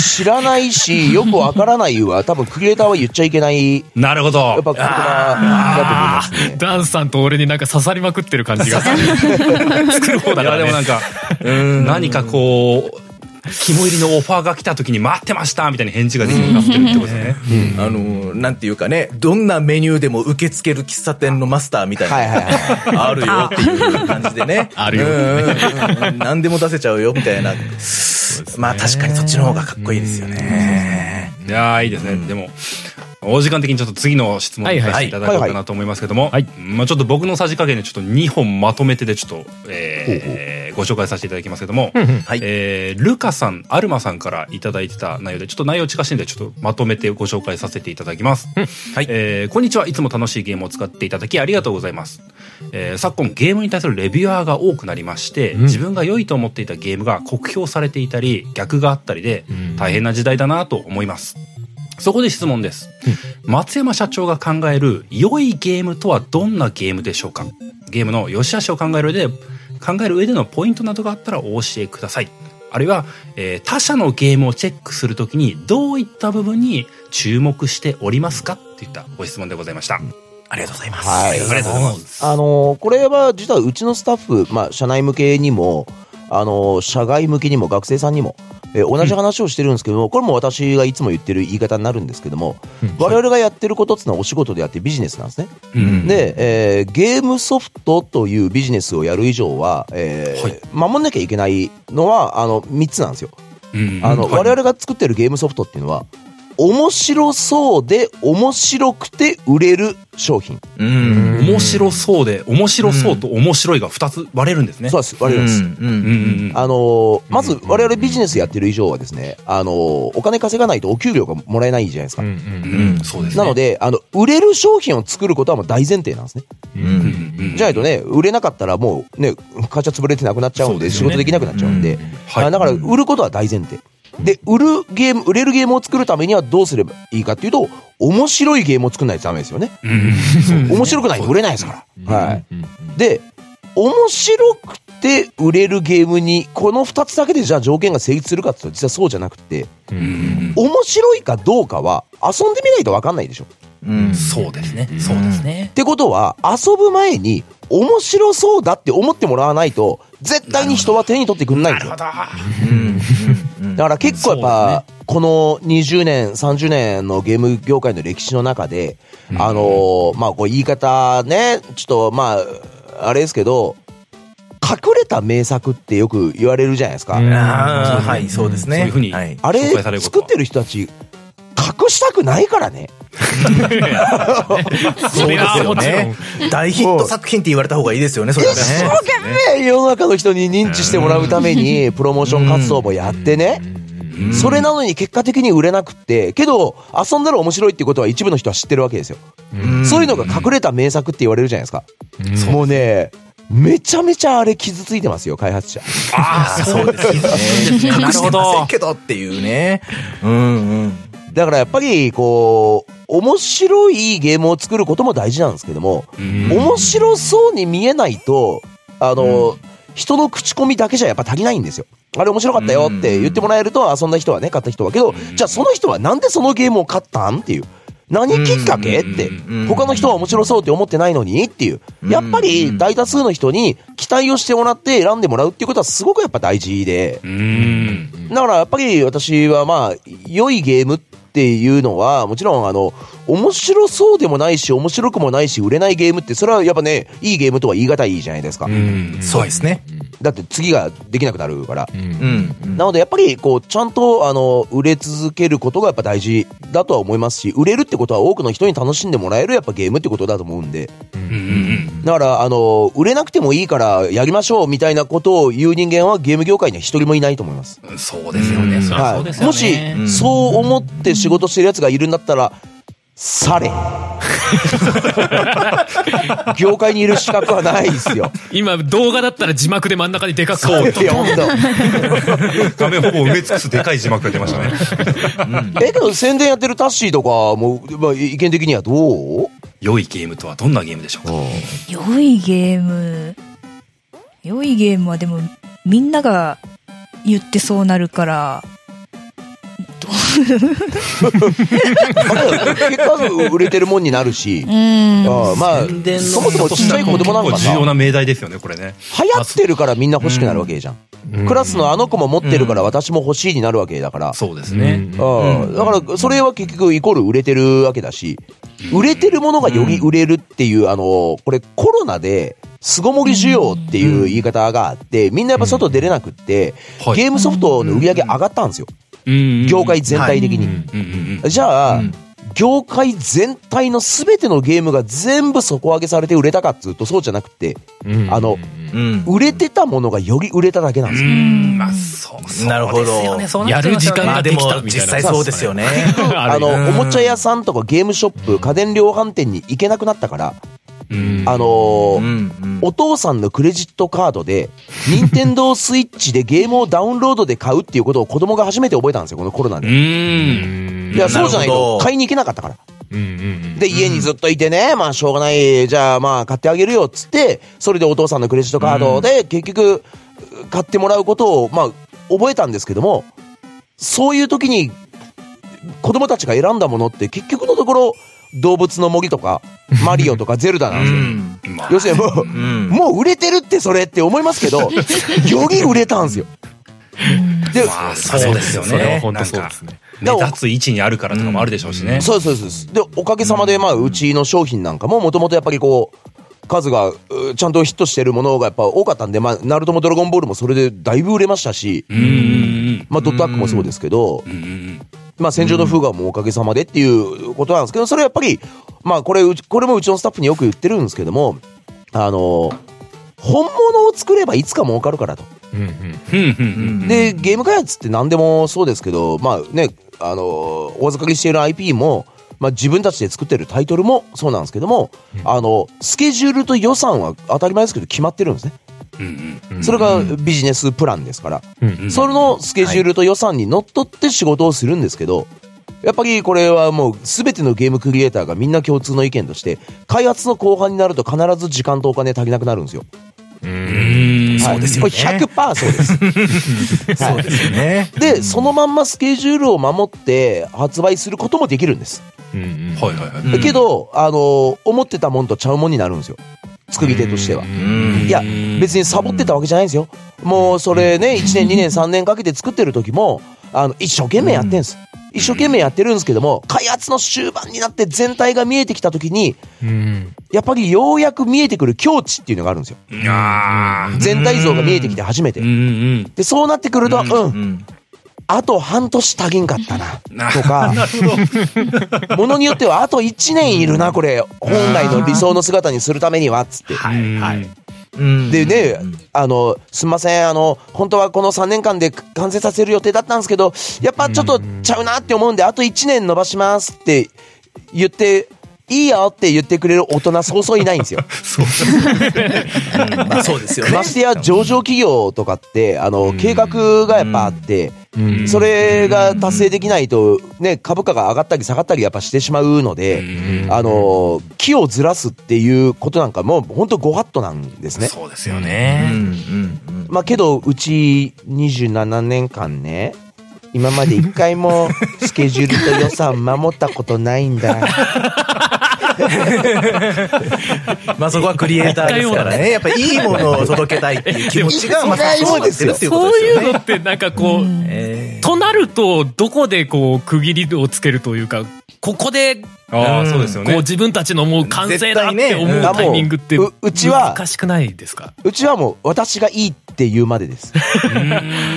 知らないし *laughs* よくわからないは多分クリエイターは言っちゃいけない。なるほど。やっぱ言葉だと思いますね。ダンさんと俺になんか刺さりまくってる感じが *laughs* 作る方だから、ね、でもなんか何かこう *laughs* 肝入りのオファーが来た時に待ってましたみたいな返事ができるようになってるってことね。あの、なんていうかね、どんなメニューでも受け付ける喫茶店のマスターみたいな。*laughs* あるよっていう感じでね。あるよ。何でも出せちゃうよみたいな。まあ確かにそっちの方がかっこいいですよね。いやいいですね。でも、お時間的にちょっと次の質問させていただこうかなと思いますけども、はいまあちょっと僕のさじ加減でちょっと2本まとめてでちょっと、えー、ごご紹介させていただきますけども、はい、えー、ルカさん、アルマさんからいただいてた内容で、ちょっと内容近しいんで、ちょっとまとめてご紹介させていただきます。はい、えー、こんにちは。いつも楽しいゲームを使っていただきありがとうございます。えー、昨今ゲームに対するレビュアーが多くなりまして、うん、自分が良いと思っていたゲームが酷評されていたり、逆があったりで、大変な時代だなと思います。そこで質問です。松山社長が考える良いゲームとはどんなゲームでしょうか？ゲームの良し悪しを考える上で、考える上でのポイントなどがあったらお教えください。あるいは、えー、他社のゲームをチェックするときにどういった部分に注目しておりますかっていったご質問でございました。ありがとうございます。はい。ありがとうございます。あのー、これは実はうちのスタッフ、まあ、社内向けにも、あのー、社外向けにも学生さんにも、え同じ話をしてるんですけども、これも私がいつも言ってる言い方になるんですけども、我々がやってることっていうのはお仕事であってビジネスなんですね。で、えー、ゲームソフトというビジネスをやる以上は、えー、はい、守んなきゃいけないのは、あの、3つなんですよ。あの、我々が作ってるゲームソフトっていうのは、面白そうで面白くて売れる商品。うん。面白そうで、面白そうと面白いが2つ割れるんですね。そうです。割れるんです。うん。あのまず我々ビジネスやってる以上はですね、あのお金稼がないとお給料がもらえないじゃないですか。うん。そうです、なので、あの、売れる商品を作ることはもう大前提なんですね。うん。じゃないとね、売れなかったらもうね、会社潰れてなくなっちゃうんで、仕事できなくなっちゃうんで、だから売ることは大前提。で、売るゲーム、売れるゲームを作るためにはどうすればいいかっていうと、面白いゲームを作んないとダメですよね。面白くないと売れないですから。はい。で、面白くて売れるゲームに、この2つだけでじゃあ条件が成立するかって言ったら実はそうじゃなくて、面白いかどうかは遊んでみないと分かんないでしょ。うん、そうですね。そうですね。ってことは、遊ぶ前に面白そうだって思ってもらわないと、絶対に人は手に取ってくんないんですよ。なるほど。だから結構やっぱ、この20年、30年のゲーム業界の歴史の中で、あのまあ、こう言い方ね、ちょっとまあ、あれですけど、隠れた名作ってよく言われるじゃないですか。はい、そうですね。そういうふうに、あれ、作ってる人たち、隠したくないから *laughs* ね。そうですよね。大ヒット作品って言われた方がいいですよね、それはね。一生懸命世の中の人に認知してもらうために、プロモーション活動もやってね。それなのに結果的に売れなくって、けど、遊んだら面白いっていうことは一部の人は知ってるわけですよ。そういうのが隠れた名作って言われるじゃないですか。もうね、めちゃめちゃあれ傷ついてますよ、開発者。ああ、そうですね。*laughs* なるほど。けどっていうね。うんうん。だからやっぱり、こう、面白いゲームを作ることも大事なんですけども、面白そうに見えないと、あの、人の口コミだけじゃやっぱ足りないんですよ。あれ面白かったよって言ってもらえると、遊んだ人はね、買った人は。けど、じゃあその人はなんでそのゲームを買ったんっていう。何きっかけって、他の人は面白そうって思ってないのにっていう。やっぱり大多数の人に期待をしてもらって選んでもらうっていうことはすごくやっぱ大事で。だからやっぱり私はまあ、良いゲームっっていうのは、もちろん、あの、面白そうでもないし、面白くもないし、売れないゲームって、それはやっぱね、いいゲームとは言い難いじゃないですか。そうですね。だって次ができなくなるから。うん。なので、やっぱり、こう、ちゃんと、あの、売れ続けることがやっぱ大事だとは思いますし、売れるってことは多くの人に楽しんでもらえるやっぱゲームってことだと思うんで。うん。だから、あの、売れなくてもいいからやりましょうみたいなことを言う人間はゲーム業界には一人もいないと思います。そうですよね。はい。もし、そう思って仕事してる奴がいるんだったら、され。*laughs* 業界にいる資格はないですよ。今、動画だったら字幕で真ん中にでかくそう。いや、本当。画面ほぼ埋め尽くすでかい字幕が出ましたね。うん、え、けど宣伝やってるタッシーとかも、まあ、意見的にはどう？良いゲームとはどんなゲームでしょうか？良いゲーム。良いゲームはでも、みんなが言ってそうなるから、結果売れてるもんになるし、あまあ、そもそもちっちゃい子供なんか重要な命題ですよね、これね。流行ってるからみんな欲しくなるわけじゃん。クラスのあの子も持ってるから私も欲しいになるわけだから。そうですね。だから、それは結局イコール売れてるわけだし、売れてるものがより売れるっていう、あの、これコロナで、巣ごもり需要っていう言い方があって、みんなやっぱ外出れなくって、ゲームソフトの売り上げ上がったんですよ。業界全体的に。じゃあ、業界全体の全てのゲームが全部底上げされて売れたかっつうとそうじゃなくて、あの、売れてたものがより売れただけなんですよ。まあ、そうなるほど。やる時間ができたみたいな。実際そうです *laughs* よね。あの、おもちゃ屋さんとかゲームショップ、家電量販店に行けなくなったから、あのー、お父さんのクレジットカードで、*laughs* ニンテンドースイッチでゲームをダウンロードで買うっていうことを子供が初めて覚えたんですよ、このコロナで。いや、そうじゃないと買いに行けなかったから。で、家にずっといてね、まあしょうがない、じゃあまあ買ってあげるよっつって、それでお父さんのクレジットカードで結局買ってもらうことを、まあ覚えたんですけども、そういう時に子供たちが選んだものって結局のところ、動物の森とか、*laughs* マリオとかゼルダなんですよ。要するにもう、もう売れてるってそれって思いますけど、*laughs* より売れたんですよ。で、まあ、そうですよね。本当そうですね。目立つ位置にあるからとかもあるでしょうしね。そうそうそうで、おかげさまで、まあ、うちの商品なんかも、もともとやっぱりこう、数がちゃんとヒットしてるものがやっぱ多かったんで、まあ、ナルトもドラゴンボールもそれでだいぶ売れましたし、まあ、ドットアックもそうですけど、まあ、戦場の風雅もおかげさまでっていうことなんですけど、それはやっぱり、まあ、これ、これもうちのスタッフによく言ってるんですけども、あの、本物を作ればいつか儲かるからと。で、ゲーム開発って何でもそうですけど、まあね、あの、お預かりしている IP も、まあ自分たちで作ってるタイトルもそうなんですけども、あの、スケジュールと予算は当たり前ですけど決まってるんですね。それがビジネスプランですから、そのスケジュールと予算にのっとって仕事をするんですけど、やっぱりこれはもう全てのゲームクリエイターがみんな共通の意見として、開発の後半になると必ず時間とお金足りなくなるんですよ。うん、そうですよね。これ100%そうです。*laughs* そうですよね。で、そのまんまスケジュールを守って発売することもできるんです。はいはいはい。けど、あの、思ってたもんとちゃうもんになるんですよ。作り手としては。いや、別にサボってたわけじゃないんですよ。もうそれね、1年、2年、3年かけて作ってる時も、あの、一生懸命やってんです。一生懸命やってるんですけども、開発の終盤になって全体が見えてきた時に、やっぱりようやく見えてくる境地っていうのがあるんですよ。全体像が見えてきて初めて。で、そうなってくると、うん。あと半年足りんかったな。とか、ものによってはあと1年いるな、これ。本来の理想の姿にするためには、つって。はいはい。でね、あの、すみません、あの、本当はこの3年間で完成させる予定だったんですけど、やっぱちょっとちゃうなって思うんで、あと1年伸ばしますって言って、いいよって言ってくれる大人そうそういないんですよ。*laughs* そう *laughs* まあそうですよね。ましてや上場企業とかって、あの、計画がやっぱあって、それが達成できないと、ね、株価が上がったり下がったりやっぱしてしまうので、あの、木をずらすっていうことなんかも、本当ご法度なんですね。そうですよね。まあけど、うち27年間ね、今まで一回もスケジュールと予算守ったことないんだ。*laughs* *laughs* まあそこはクリエイターですからね。やっぱりいいものを届けたいっていう気持ちがまたそうですよ。そういうのってなんかこう、となるとどこでこう区切りをつけるというか、ここでああ、そうですよね。こう自分たちのもう完成だって思うタイミングってうちは難しくないですか？うちはもう私がいいって言うまでです。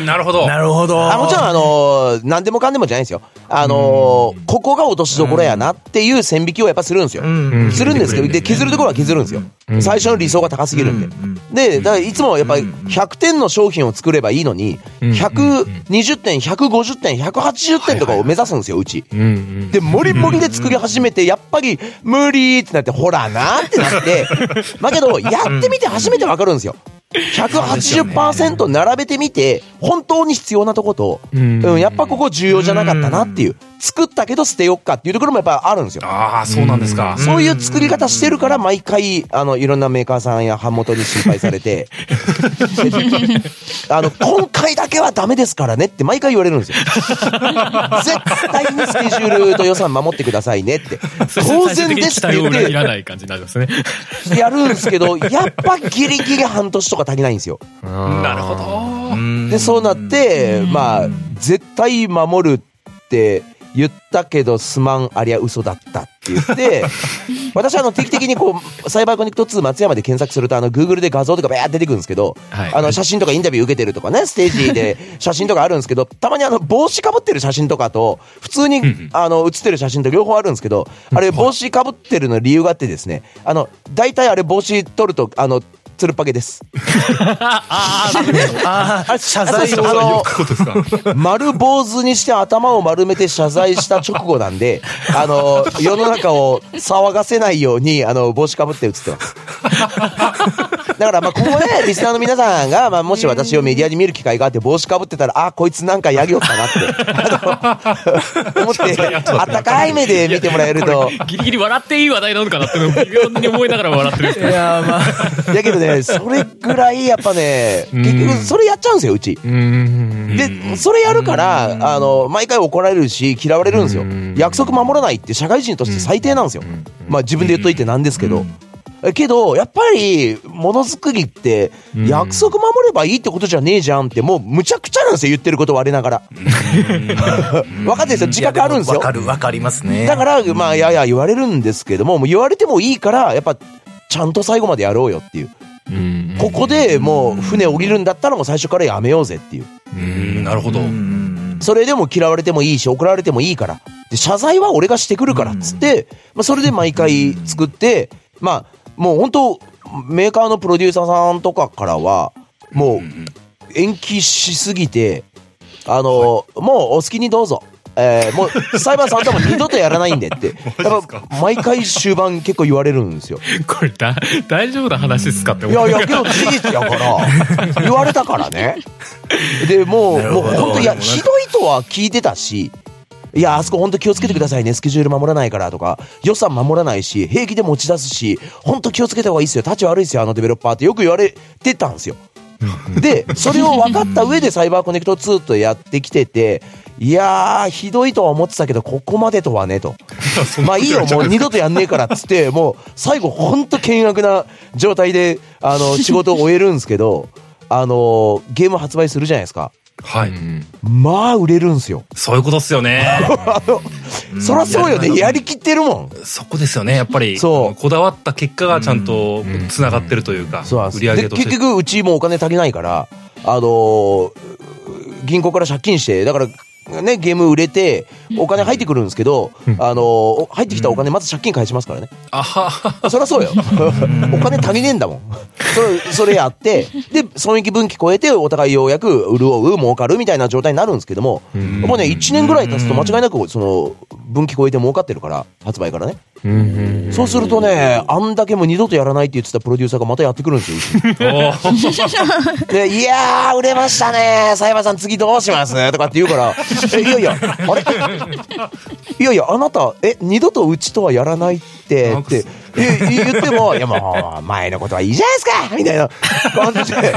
なるほど。なるほど。あもちろんあの何でもかんでもじゃないですよ。あのここが落としどころやなっていう線引きをやっぱするんですよ。するんですけど、で、削るところは削るんですよ。最初の理想が高すぎるんで。で、だからいつもやっぱり100点の商品を作ればいいのに、120点、150点、180点とかを目指すんですよ、うち。で、もりもりで作り始めて、やっぱり無理ってなって、ほらなってなって、*laughs* まあけど、やってみて初めてわかるんですよ。180%並べてみて、本当に必要なとこと、うん、やっぱここ重要じゃなかったなっていう、作ったけど捨てよっかっていうところもやっぱあるんですよ。ああ、そうなんですか。そういう作り方してるから、毎回、あの、いろんなメーカーさんや版元に心配されて、*laughs* あの、今回だけはダメですからねって毎回言われるんですよ。*laughs* 絶対にスケジュールと予算守ってくださいねって。当然ですって言って。いらない感じになりますね。やるんですけど、やっぱギリギリ半年とか足りないんですよ。なるほど。で、そうなって、まあ、絶対守るって言ったけどすまんありゃ嘘だったって言って、*laughs* 私はあの定期的にこう、サイバーコネクト2松山で検索するとあの Google で画像とかバーって出てくるんですけど、はい、あの写真とかインタビュー受けてるとかね、ステージで *laughs* 写真とかあるんですけど、たまにあの帽子かぶってる写真とかと、普通にあの写ってる写真と両方あるんですけど、あれ帽子かぶってるの理由があってですね、あの、大体あれ帽子取ると、あの、つるっぱげです。ああ、謝罪のあの、丸坊主にして頭を丸めて謝罪した直後なんで、*laughs* あの、世の中を騒がせないように、あの、帽子かぶって映ってます。だからまあ、ここね、リスナーの皆さんが、まあ、もし私をメディアに見る機会があって帽子かぶってたら、あ、こいつなんかやぎよったなって、思って、あったかい目で見てもらえると。*laughs* ギリギリ笑っていい話題なのかなって、微妙に思いながら笑ってる。いや、まあ。*laughs* だけどね、それぐらいやっぱね、結局それやっちゃうんですよ、うち。で、それやるから、あの、毎回怒られるし、嫌われるんですよ。約束守らないって社会人として最低なんですよ。まあ自分で言っといてなんですけど。けど、やっぱり、ものづくりって、約束守ればいいってことじゃねえじゃんって、もうむちゃくちゃなんですよ、言ってること我ながら。分かってるんですよ、自覚あるんですよ。わかる、わかりますね。だから、まあ、やや言われるんですけども、もう言われてもいいから、やっぱ、ちゃんと最後までやろうよっていう。ここでもう船降りるんだったらもう最初からやめようぜっていう。うん、なるほど。それでも嫌われてもいいし、怒られてもいいから。で、謝罪は俺がしてくるからっつって、まあ、それで毎回作って、まあ、もう本当メーカーのプロデューサーさんとかからは、もう、延期しすぎて、あの、もうお好きにどうぞ。えー、もう、裁判さんとも二度とやらないんでって。*laughs* やっぱ、毎回終盤結構言われるんですよ。これだ、大丈夫な話ですかっていやいや、けど事実やから、言われたからね。で、もう、もう本当いや、ひどいとは聞いてたし、いや、あそこ本当気をつけてくださいね。スケジュール守らないからとか、予算守らないし、平気で持ち出すし、本当気をつけた方がいいですよ。立ち悪いですよ、あのデベロッパーってよく言われてたんですよ。で、それを分かった上でサイバーコネクト2とやってきてて、いやー、ひどいとは思ってたけど、ここまでとはね、と。*laughs* まあいいよ、もう二度とやんねえからっつって、もう最後ほんと険悪な状態で、あの、*laughs* 仕事を終えるんですけど、あの、ゲーム発売するじゃないですか。はい。まあ、売れるんすよ。そういうことっすよね。*laughs* あの、そりゃそうよね。やりきってるもん。そこですよね。やっぱり、そう。こだわった結果がちゃんと繋がってるというか、売り上げとして。結局、うちもお金足りないから、あの銀行から借金して、だから、ね、ゲーム売れて、お金入ってくるんですけど、あの、入ってきたお金まず借金返しますからね。あはそりゃそうよ。お金足りねえんだもん。それ、それやって、で、損益分岐超えて、お互いようやく潤う、儲かるみたいな状態になるんですけども、もうね、1年ぐらい経つと間違いなく、その、分岐超えて儲かってるから、発売からね。そうするとね、あんだけも二度とやらないって言ってたプロデューサーがまたやってくるんですよ。で、いやー、売れましたね。サイバーさん次どうします？とかって言うから、え、いやいや、あれ？いやいや、あなた、え、二度とうちとはやらないって、って。言っても、いやもう、前のことはいいじゃないですかみたいな。感じで、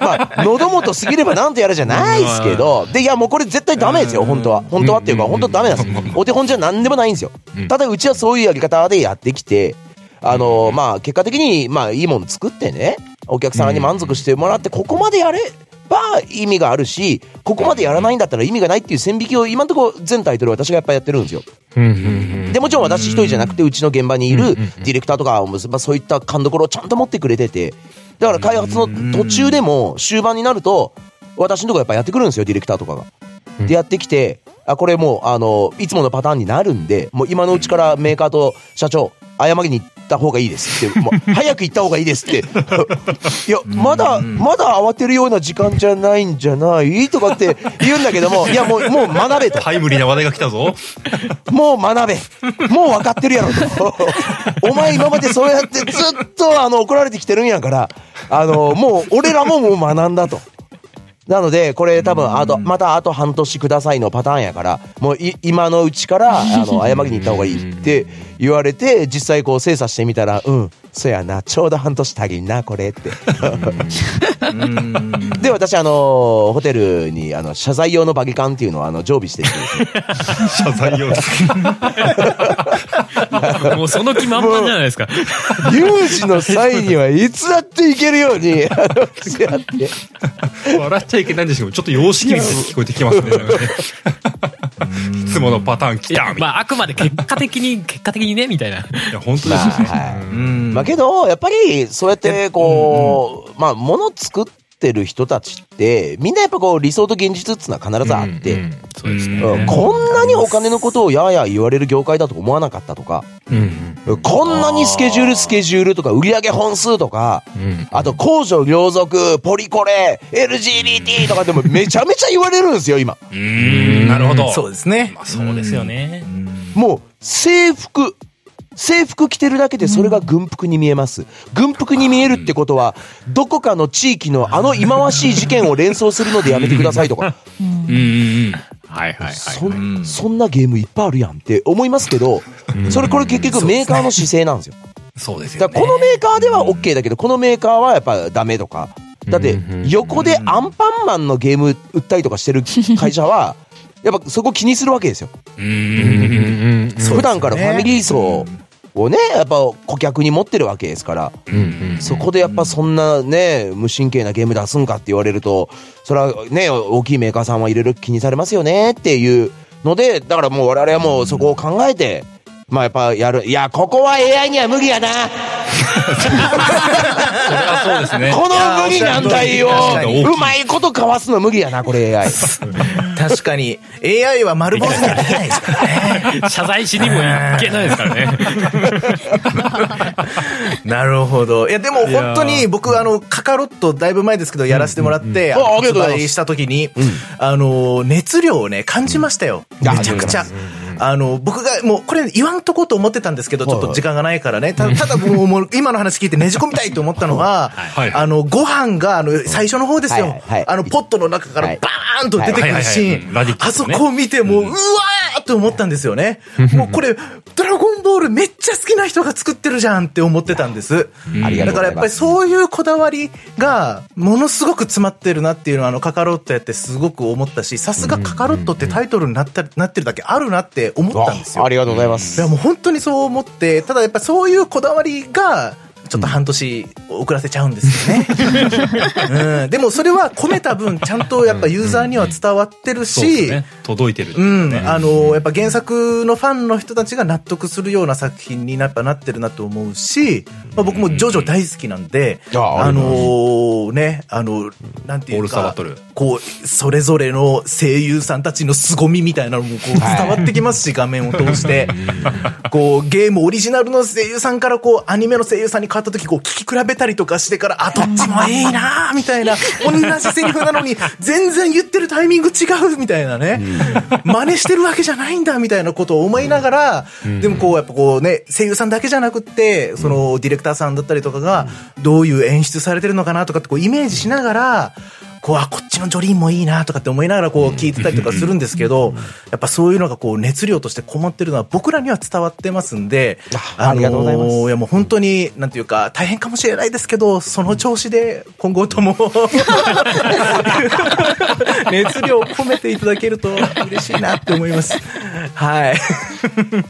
まあ、喉元過ぎればなんとやるじゃないですけど、で、いやもうこれ絶対ダメですよ、本当は。本当はっていうか、本当ダメなんです。お手本じゃ何でもないんですよ。ただ、うちはそういうやり方でやってきて、あの、まあ、結果的に、まあ、いいもの作ってね、お客さんに満足してもらって、ここまでやれば意味があるし、ここまでやらないんだったら意味がないっていう線引きを今のところ全タイトル私がやっぱやってるんですよ。で、もちろん私一人じゃなくて、うちの現場にいるディレクターとか、まあ、そういった勘どころをちゃんと持ってくれてて、だから開発の途中でも終盤になると、私のとこやっぱやってくるんですよ、ディレクターとかが。で、やってきて、あ、これもう、あの、いつものパターンになるんで、もう今のうちからメーカーと社長、謝りに行った方がいいですって、もう *laughs* 早く行った方がいいですって。*laughs* いや、まだ、まだ慌てるような時間じゃないんじゃない？とかって言うんだけども、いや、もう、もう学べと。タイムリーな話題が来たぞ。*laughs* もう学べ。もう分かってるやろと。お前今までそうやってずっとあの怒られてきてるんやから、あの、もう俺らももう学んだと。なので、これ多分、あと、またあと半年くださいのパターンやから、もう今のうちから、あの、*laughs* 謝りに行った方がいいって言われて、実際こう精査してみたら、うん、そやな、ちょうど半年足りんな、これって。*laughs* *laughs* で、私、あの、ホテルに、あの、謝罪用のバギカンっていうのを、あの、常備してて。謝罪用 *laughs* もうその気満々じゃないですか。有事の際にはいつだっていけるように、*laughs* あの、やって。笑っちゃいけないんですけど、ちょっと様式みたいに聞こえてきますね。つものパターン来たまあ、あくまで結果的に、結果的にね、みたいな。いや、本当ですよね。まあ、はい。まあけど、やっぱり、そうやって、こう、まあ、もの作って、ってる人たちって、みんなやっぱこう理想と現実っていうのは必ずあって、そうですね、こんなにお金のことをやや言われる業界だと思わなかったとか、うん。こんなにスケジュールスケジュールとか売上本数とか、あと公序良俗、ポリコレ、LGBT とかでもめちゃめちゃ言われるんですよ、今。うん、なるほど。そうですね。まあそうですよね。もう制服、制服着てるだけでそれが軍服に見えます。軍服に見えるってことは、どこかの地域のあの忌まわしい事件を連想するのでやめてくださいとか。*laughs* うん。はいはいはい。そそんなゲームいっぱいあるやんって思いますけど、それこれ結局メーカーの姿勢なんですよ。そうですよ、ね。このメーカーでは OK だけど、このメーカーはやっぱダメとか。だって、横でアンパンマンのゲーム売ったりとかしてる会社は、やっぱそこ気にするわけですよ。普段からファミリー層をね、やっぱ顧客に持ってるわけですから、そこでやっぱそんなね、無神経なゲーム出すんかって言われると、それはね、大きいメーカーさんはいろいろ気にされますよねっていうので、だからもう我々はもうそこを考えて、まあやっぱやる。いや、ここは AI には無理やな。それはそうですね。この無理難題を、うまいことかわすの無理やな、これ AI。確かに。AI は丸坊主にはできないですからね。謝罪しにもいけないですからね。なるほど。いや、でも本当に僕、あの、カカロットだいぶ前ですけど、やらせてもらって、発売した時に、あの、熱量をね、感じましたよ。めちゃくちゃ。あの、僕がもう、これ言わんとこうと思ってたんですけど、ちょっと時間がないからね。たただもう、もう今の話聞いてねじ込みたいと思ったのは、あの、ご飯が、あの、最初の方ですよ。あの、ポットの中からバーンと出てくるシーン。あそこを見て、もう、うわーって思ったんですよね。もうこれ、ドラゴンボールめっちゃ好きな人が作ってるじゃんって思ってたんです。だからやっぱりそういうこだわりが、ものすごく詰まってるなっていうのは、あの、カカロットやってすごく思ったし、さすがカカロットってタイトルになったなってるだけあるなって思ったんですよ。ありがとうございます。いやもう本当にそう思って、ただやっぱそういうこだわりが、ちょっと半年遅らせちゃうんですよね。*laughs* うん、でもそれは込めた分、ちゃんとやっぱユーザーには伝わってるし、ね、届いてる、ね、うん、あの、やっぱ原作のファンの人たちが納得するような作品にやっぱなってるなと思うし、まあ、僕もジョジョ大好きなんで、あのー、ね、あの、なんていうか、こう、それぞれの声優さんたちの凄みみたいなのもこう伝わってきますし、画面を通して、こう、ゲームオリジナルの声優さんからこう、アニメの声優さんに変わった時、こう、聞き比べたりとかしてから、あ、どっちもいいなみたいな、同じセリフなのに、全然言ってるタイミング違うみたいなね、真似してるわけじゃないんだみたいなことを思いながら、でもこう、やっぱこうね、声優さんだけじゃなくって、その、ディレクターさんだったりとかが、どういう演出されてるのかなとかってこう、イメージしながら、こう、あ、こっちのジョリーンもいいなとかって思いながらこう聞いてたりとかするんですけど、やっぱそういうのがこう熱量としてこもってるのは僕らには伝わってますんで、ありがとうございます。いやもう本当に、なんていうか、大変かもしれないですけど、その調子で今後とも *laughs* 熱量を込めていただけると嬉しいなって思います。はい。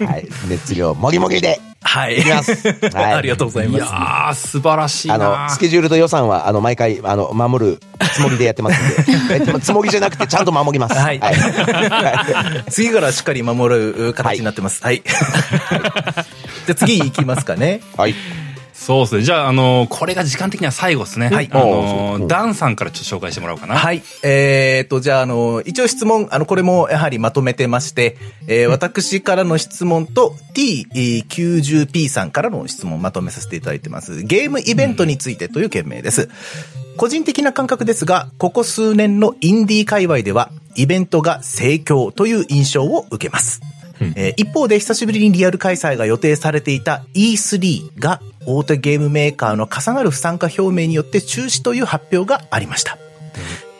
はい。熱量もぎもぎで。はい。はい。ありがとうございます。いやー、素晴らしいあの、スケジュールと予算は、あの、毎回、あの、守るつもりでやってますんで。*laughs* つもりじゃなくて、ちゃんと守ります。はい。*laughs* はい、次からしっかり守る形になってます。はい。はい、*laughs* じゃあ次行きますかね。はい。そうですね。じゃあ、あのー、これが時間的には最後ですね。はい。あのー、ダンさんからちょっと紹介してもらおうかな。はい。えー、っと、じゃあ、あのー、一応質問、あの、これもやはりまとめてまして、えー、私からの質問と T90P さんからの質問をまとめさせていただいてます。ゲームイベントについてという件名です。うん、個人的な感覚ですが、ここ数年のインディー界隈では、イベントが盛況という印象を受けます。えー、一方で久しぶりにリアル開催が予定されていた E3 が大手ゲームメーカーの重なる不参加表明によって中止という発表がありました。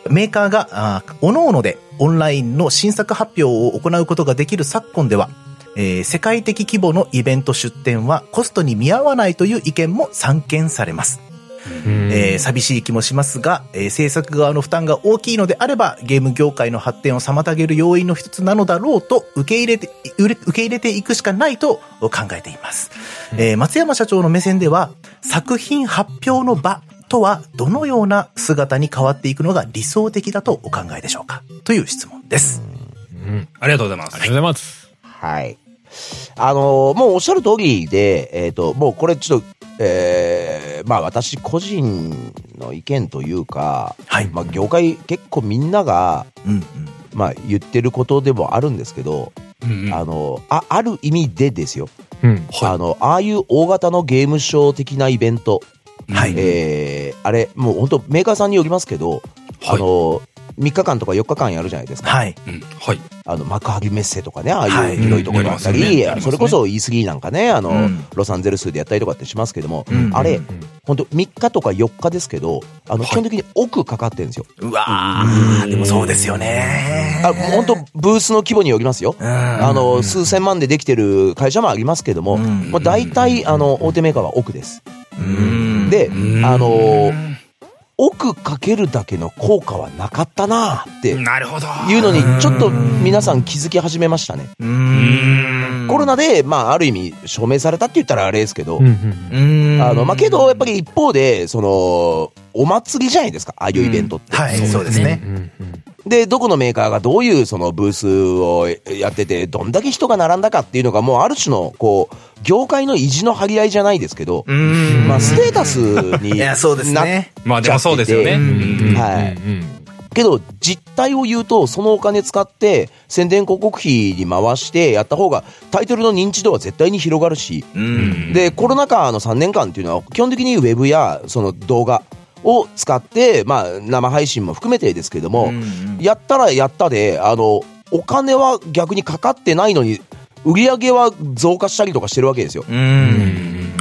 メーカーが、あ各々でオンラインの新作発表を行うことができる昨今では、えー、世界的規模のイベント出展はコストに見合わないという意見も散見されます。えー、寂しい気もしますが、えー、制作側の負担が大きいのであれば、ゲーム業界の発展を妨げる要因の一つなのだろうと受け入れて、受け入れていくしかないと考えています。えー、松山社長の目線では、作品発表の場とはどのような姿に変わっていくのが理想的だとお考えでしょうか？という質問です。ん。ありがとうございます。ありがとうございます。はい。あのー、もうおっしゃる通りで、えっ、ー、と、もうこれちょっと、えー、まあ私個人の意見というか、はい。まあ業界結構みんなが、うんうん、まあ言ってることでもあるんですけど、うんうん、あの、あ、ある意味でですよ。うん、はい、あの、ああいう大型のゲームショー的なイベント、はい。えー、あれ、もう本当メーカーさんによりますけど、はい、あの、3日間とか4日間やるじゃないですか。はい。はい。あの、幕張メッセとかね、ああいう広いところだったり、それこそ E3 なんかね、あの、ロサンゼルスでやったりとかってしますけども、あれ、本当3日とか4日ですけど、あの、基本的に奥かかってるんですよ。うわー、でもそうですよね。あ本当ブースの規模によりますよ。あの、数千万でできてる会社もありますけども、もう大体、あの、大手メーカーは奥です。で、あの奥かけるだけの効果はなかったなってなるほど。いうのにちょっと皆さん気づき始めましたね。コロナでまあある意味証明されたって言ったらあれですけどあのまあけどやっぱり一方でそのお祭りじゃないですかああいうイベントって、はいそうですねで、どこのメーカーがどういうそのブースをやってて、どんだけ人が並んだかっていうのが、もうある種の、こう、業界の意地の張り合いじゃないですけど、まあ、ステータスになっちゃってて。まあ、でもそうですよね。はい。けど、実態を言うと、そのお金使って、宣伝広告費に回してやった方が、タイトルの認知度は絶対に広がるし、で、コロナ禍の3年間っていうのは、基本的にウェブや、その動画、を使って、まあ、生配信も含めてですけども、うんうん、やったらやったで、あの、お金は逆にかかってないのに、売り上げは増加したりとかしてるわけですよ。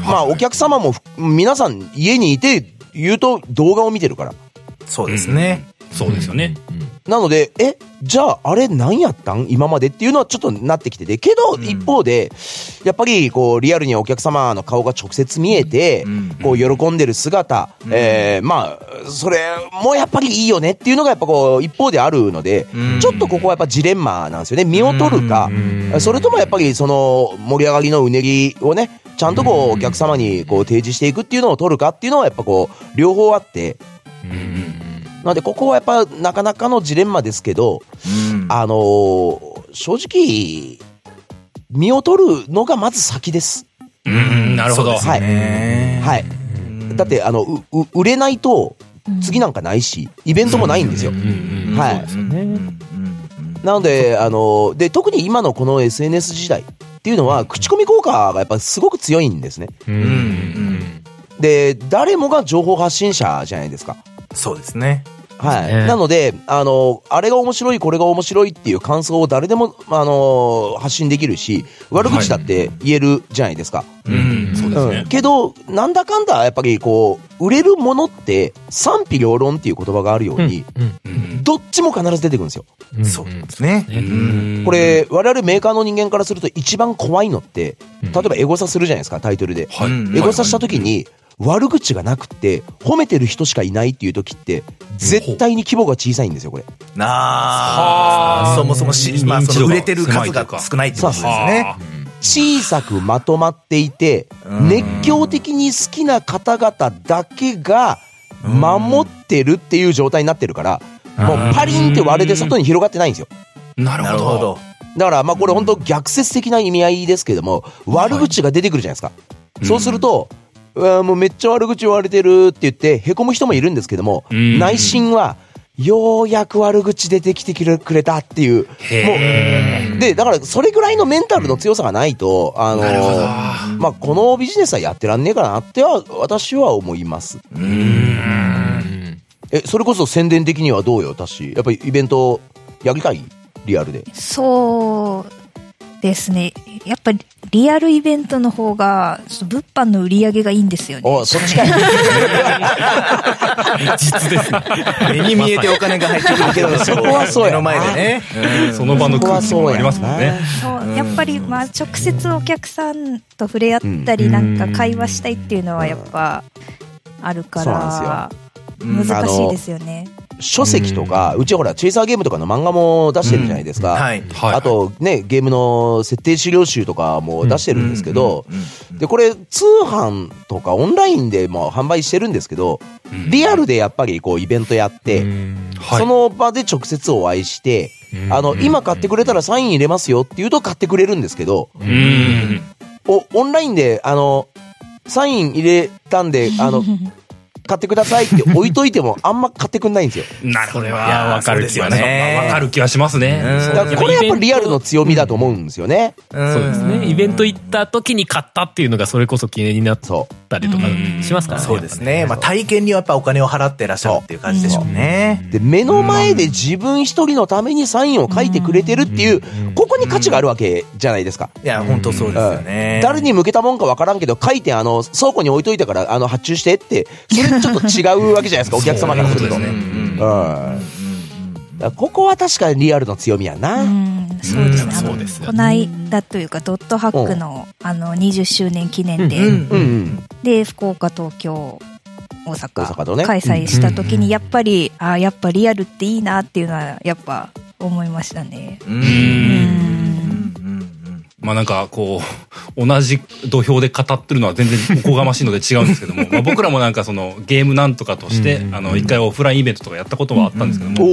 まあ、お客様も皆さん家にいて言うと動画を見てるから。そうですね。そうですよね。なので、え、じゃあ、あれ何やったん？今までっていうのはちょっとなってきてて。けど、一方で、やっぱり、こう、リアルにお客様の顔が直接見えて、こう、喜んでる姿、えー、まあ、それもやっぱりいいよねっていうのが、やっぱこう、一方であるので、ちょっとここはやっぱジレンマなんですよね。見を取るか、それともやっぱり、その、盛り上がりのうねりをね、ちゃんとこう、お客様にこう、提示していくっていうのを取るかっていうのは、やっぱこう、両方あって、なので、ここはやっぱなかなかのジレンマですけど、うん、あのー、正直、身を取るのがまず先です。うん、なるほど。はい。はい。だって、あの、う、売れないと、次なんかないし、イベントもないんですよ。はい。なので、あの、で、特に今のこの SNS 時代っていうのは、口コミ効果がやっぱすごく強いんですね。で、誰もが情報発信者じゃないですか。そうですね。はい。なので、あの、あれが面白い、これが面白いっていう感想を誰でも、あの、発信できるし、悪口だって言えるじゃないですか。はい、うん、そうですね。けど、なんだかんだ、やっぱりこう、売れるものって賛否両論っていう言葉があるように、どっちも必ず出てくるんですよ。そうですね。これ、我々メーカーの人間からすると一番怖いのって、例えばエゴサするじゃないですか、タイトルで。はい、エゴサした時に、悪口がなくて、褒めてる人しかいないっていう時って、絶対に規模が小さいんですよ、これ。なあ。そもそもし、まあ、その売れてる数が少ないってことですね。小さくまとまっていて、熱狂的に好きな方々だけが守ってるっていう状態になってるから、もうパリンって割れて外に広がってないんですよ。なるほど。だからまあこれ本当逆説的な意味合いですけども、悪口が出てくるじゃないですか。そうすると、うわもうめっちゃ悪口言われてるって言って、へこむ人もいるんですけども、内心は、ようやく悪口出てきてくれたっていう。もう、で、だからそれぐらいのメンタルの強さがないと、あのまあ、このビジネスはやってらんねえかなっては、私は思います。え、それこそ宣伝的にはどうよ、私？やっぱりイベントやりたい？リアルで。そうですね。やっぱりリアルイベントの方が、物販の売り上げがいいんですよね。おそっちかい。*laughs* 実ですね。目に見えてお金が入ってくるけど、*laughs* そこはそう目の前でね。その場の空気もありますもんね。そう、やっぱり、まあ、直接お客さんと触れ合ったり、なんか会話したいっていうのはやっぱ、あるから、難しいですよね。書籍とか、うちほら、チェイサーゲームとかの漫画も出してるじゃないですか。はい。あと、ね、ゲームの設定資料集とかも出してるんですけど、で、これ、通販とかオンラインでも販売してるんですけど、リアルでやっぱりこう、イベントやって、その場で直接お会いして、あの、今買ってくれたらサイン入れますよって言うと買ってくれるんですけど、お、オンラインで、あの、サイン入れたんで、あの、*laughs* 買ってくださいって置いといても、あんま買ってくんないんですよ。*laughs* なるほど。いや、わかる気はね。わかる気はしますね。これやっぱりリアルの強みだと思うんですよね。そうですね。イベント行った時に買ったっていうのがそれこそ記念になったりとかしますからね。そうですね。まあ体験にはやっぱお金を払ってらっしゃるっていう感じでしょうね。で、目の前で自分一人のためにサインを書いてくれてるっていう、ここに価値があるわけじゃないですか。いや、本当そうですよね。誰に向けたもんかわからんけど、書いてあの、倉庫に置いといたから、あの、発注してって、それちょっと違うわけじゃないですか、お客様からすると。ここは確かにリアルの強みやな。そうですね。そうですこの間というか、ドットハックの、あの、20周年記念で、で、福岡、東京、大阪、開催した時に、やっぱり、あやっぱリアルっていいなっていうのは、やっぱ思いましたね。うん。まあなんかこう、同じ土俵で語ってるのは全然おこがましいので違うんですけども、*laughs* まあ僕らもなんかそのゲームなんとかとして、あの、一回オフラインイベントとかやったことはあったんですけども、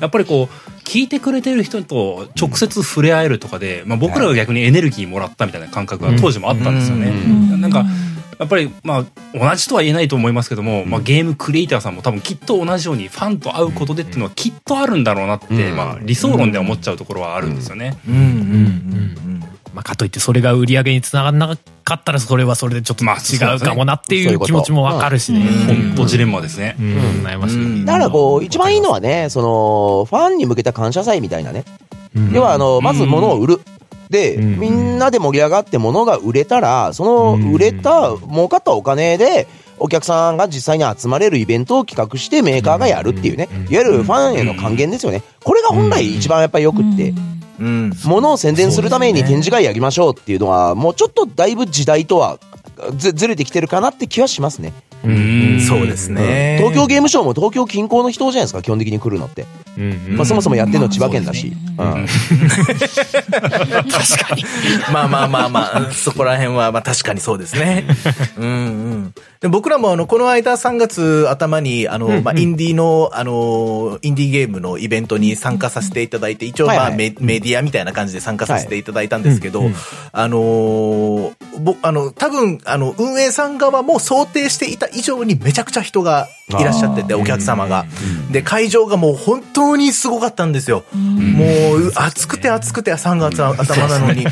やっぱりこう、聞いてくれてる人と直接触れ合えるとかで、まあ僕らが逆にエネルギーもらったみたいな感覚が当時もあったんですよね。なんか、やっぱりまあ同じとは言えないと思いますけども、まあ、ゲームクリエイターさんも多分きっと同じようにファンと会うことでっていうのはきっとあるんだろうなって、まあ、理想論で思っちゃうところはあるんですよね。うんうんうんまあ、かといってそれが売り上げにつながらなかったらそれはそれでちょっと違うかもなっていう気持ちもわかるしね。本当ジレンマですね。うん、悩ましい。だからこう、一番いいのはね、その、ファンに向けた感謝祭みたいなね。要は、あの、まず物を売る。で、みんなで盛り上がって物が売れたら、その売れた、儲かったお金で、お客さんが実際に集まれるイベントを企画してメーカーがやるっていうね、いわゆるファンへの還元ですよね。これが本来一番やっぱりよくって。うん、ものを宣伝するために展示会やりましょうっていうのは、もうちょっとだいぶ時代とはずずれてきてるかなって気はしますね。うん。そうですね、東京ゲームショウも東京近郊の人じゃないですか？基本的に来るのって、まあ、そもそもやってるの千葉県だし、確かに。まあまあまあまあそこら辺はまあ確かにそうですね。*laughs* うんうん。で僕らもあのこの間3月頭にあの、まあ、インディーのあのインディーゲームのイベントに参加させていただいて一応まあメ,、メディアみたいな感じで参加させていただいたんですけど、あの僕あの多分あの運営さん側も想定していた以上にめちゃくちゃ人がいらっしゃってて、お客様が。で、会場がもう本当にすごかったんですよ。もう、暑くて暑くて3月頭なのに。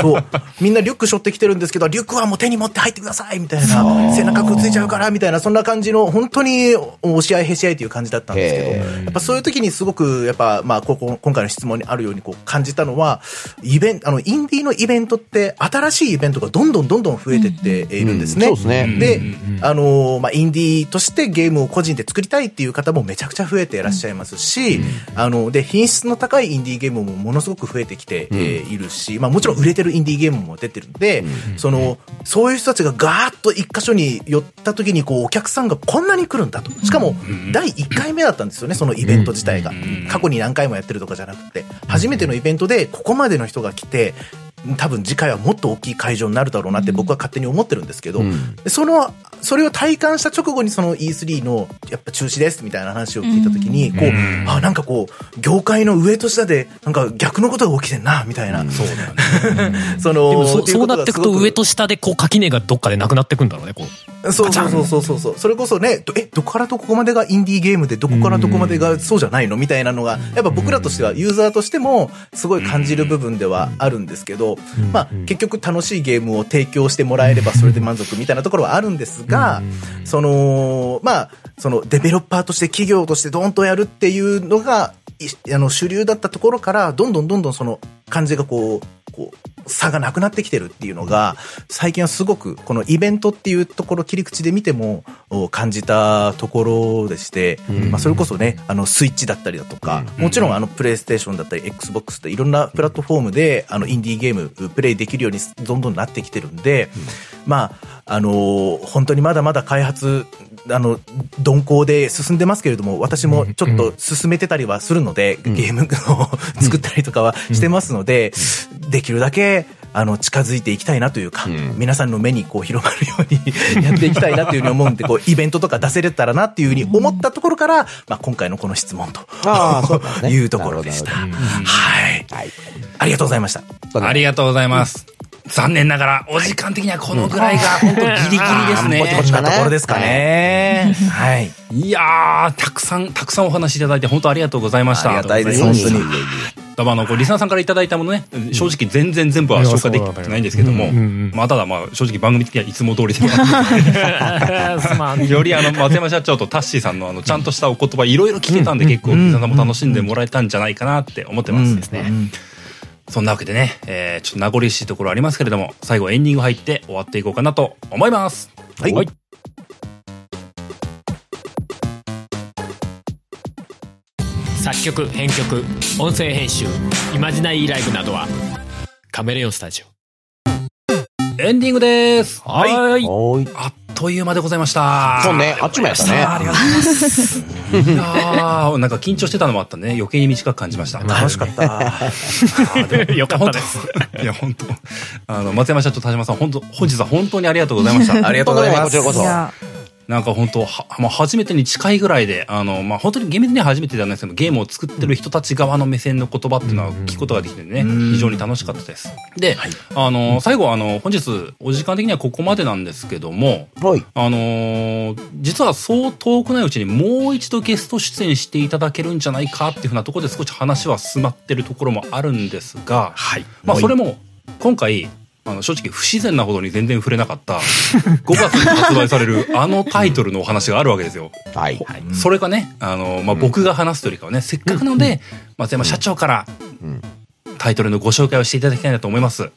そう。みんなリュック背負ってきてるんですけど、リュックはもう手に持って入ってくださいみたいな。背中くっついちゃうからみたいな、そんな感じの、本当に押し合いへし合いという感じだったんですけど、やっぱそういう時にすごく、やっぱ、まあ、ここ、今回の質問にあるようにこう感じたのは、イベント、あの、インディーのイベントって、新しいイベントがどんどんどんどん増えてっているんですね。そうですね。で、あの、まあ、インディーとしてゲームを個人で作りたいっていう方もめちゃくちゃ増えていらっしゃいますし、あの、で、品質の高いインディーゲームもものすごく増えてきて、えいるし、まあ、もちろん売れてるインディーゲームも出てるんで、その、そういう人たちがガーッと一箇所に寄った時に、こう、お客さんがこんなに来るんだと。しかも、第1回目だったんですよね、そのイベント自体が。過去に何回もやってるとかじゃなくて、初めてのイベントでここまでの人が来て、多分次回はもっと大きい会場になるだろうなって僕は勝手に思ってるんですけど、うん、そのそれを体感した直後にその E3 のやっぱ中止ですみたいな話を聞いた時に、こう、あ、なんかこう、業界の上と下で、なんか逆のことが起きてんな、みたいな。そうだよね。*laughs* その、そそうなっていくと上と下でこう垣根がどっかでなくなってくんだろうね、こう。そうそうそうそう。そう。それこそね、え、どこからどこまでがインディーゲームで、どこからどこまでがそうじゃないの？みたいなのが、やっぱ僕らとしては、ユーザーとしても、すごい感じる部分ではあるんですけど、まあ、結局楽しいゲームを提供してもらえればそれで満足みたいなところはあるんですが、その、まあ、そのデベロッパーとして企業としてドンとやるっていうのが、あの主流だったところから、どんどんどんどんその感じがこう、こう、差がなくなってきてるっていうのが、最近はすごく、このイベントっていうところ切り口で見ても感じたところでして、まあそれこそね、あのスイッチだったりだとか、もちろんあのプレイステーションだったり Xbox っていろんなプラットフォームであのインディーゲームプレイできるようにどんどんなってきてるんで、まあ、あの本当にまだまだ開発あの、鈍行で進んでますけれども、私もちょっと進めてたりはするので、ゲームを *laughs* 作ったりとかはしてますので、できるだけ、あの、近づいていきたいなというか、うん、皆さんの目にこう広まるように *laughs* やっていきたいなというふうに思うんで、こう、イベントとか出せれたらなっていうふうに思ったところから、まあ、今回のこの質問と、ね、*laughs* いうところでした。はい。はい。ありがとうございました。ありがとうございます。残念ながら、お時間的にはこのぐらいが本当ギリギリですね。ぼちぼちなところですかね。はい。いやー、たくさん、たくさんお話いただいて本当ありがとうございました。ありがたいです、本当に。だあの、リスナーさんからいただいたものね、正直全然全部は消化できてないんですけども、まあ、ただまあ、正直番組的にはいつも通りで *laughs* よりあの、松山社長とタッシーさんのあの、ちゃんとしたお言葉いろいろ聞けたんで、結構、リスナーさんも楽しんでもらえたんじゃないかなって思ってますですね。そんなわけでね、えー、ちょっと名残惜しいところありますけれども、最後エンディング入って終わっていこうかなと思います。はい。はい、作曲、編曲、音声編集、イマジナイーライブなどは、カメレオンスタジオ。エンディングです。はい。はいあっという間でございました。そうね、あっちもやったね。ありがとうございます。*laughs* いやなんか緊張してたのもあったね。余計に短く感じました。楽しかった。よかったです。いや、本当あの、松山社長、田島さん、本当本日は本当にありがとうございました。ありがとうございます。こちらこそ。なんか本当は、まあ、初めてに近いぐらいで、あの、まあ、本当に厳密には初めてじゃないですけど、ゲームを作ってる人たち側の目線の言葉っていうのは聞くことができてね、非常に楽しかったです。で、はい、あの、最後、あの、本日、お時間的にはここまでなんですけども、はい、あの、実はそう遠くないうちにもう一度ゲスト出演していただけるんじゃないかっていうふうなところで少し話は進まってるところもあるんですが、はい、まあ、それも、今回、あの正直不自然なほどに全然触れなかった *laughs* 5月に発売されるあのタイトルのお話があるわけですよ。はい。それがね、あの、まあ、僕が話すというよりかはね、せっかくなので、松山社長からタイトルのご紹介をしていただきたいなと思います。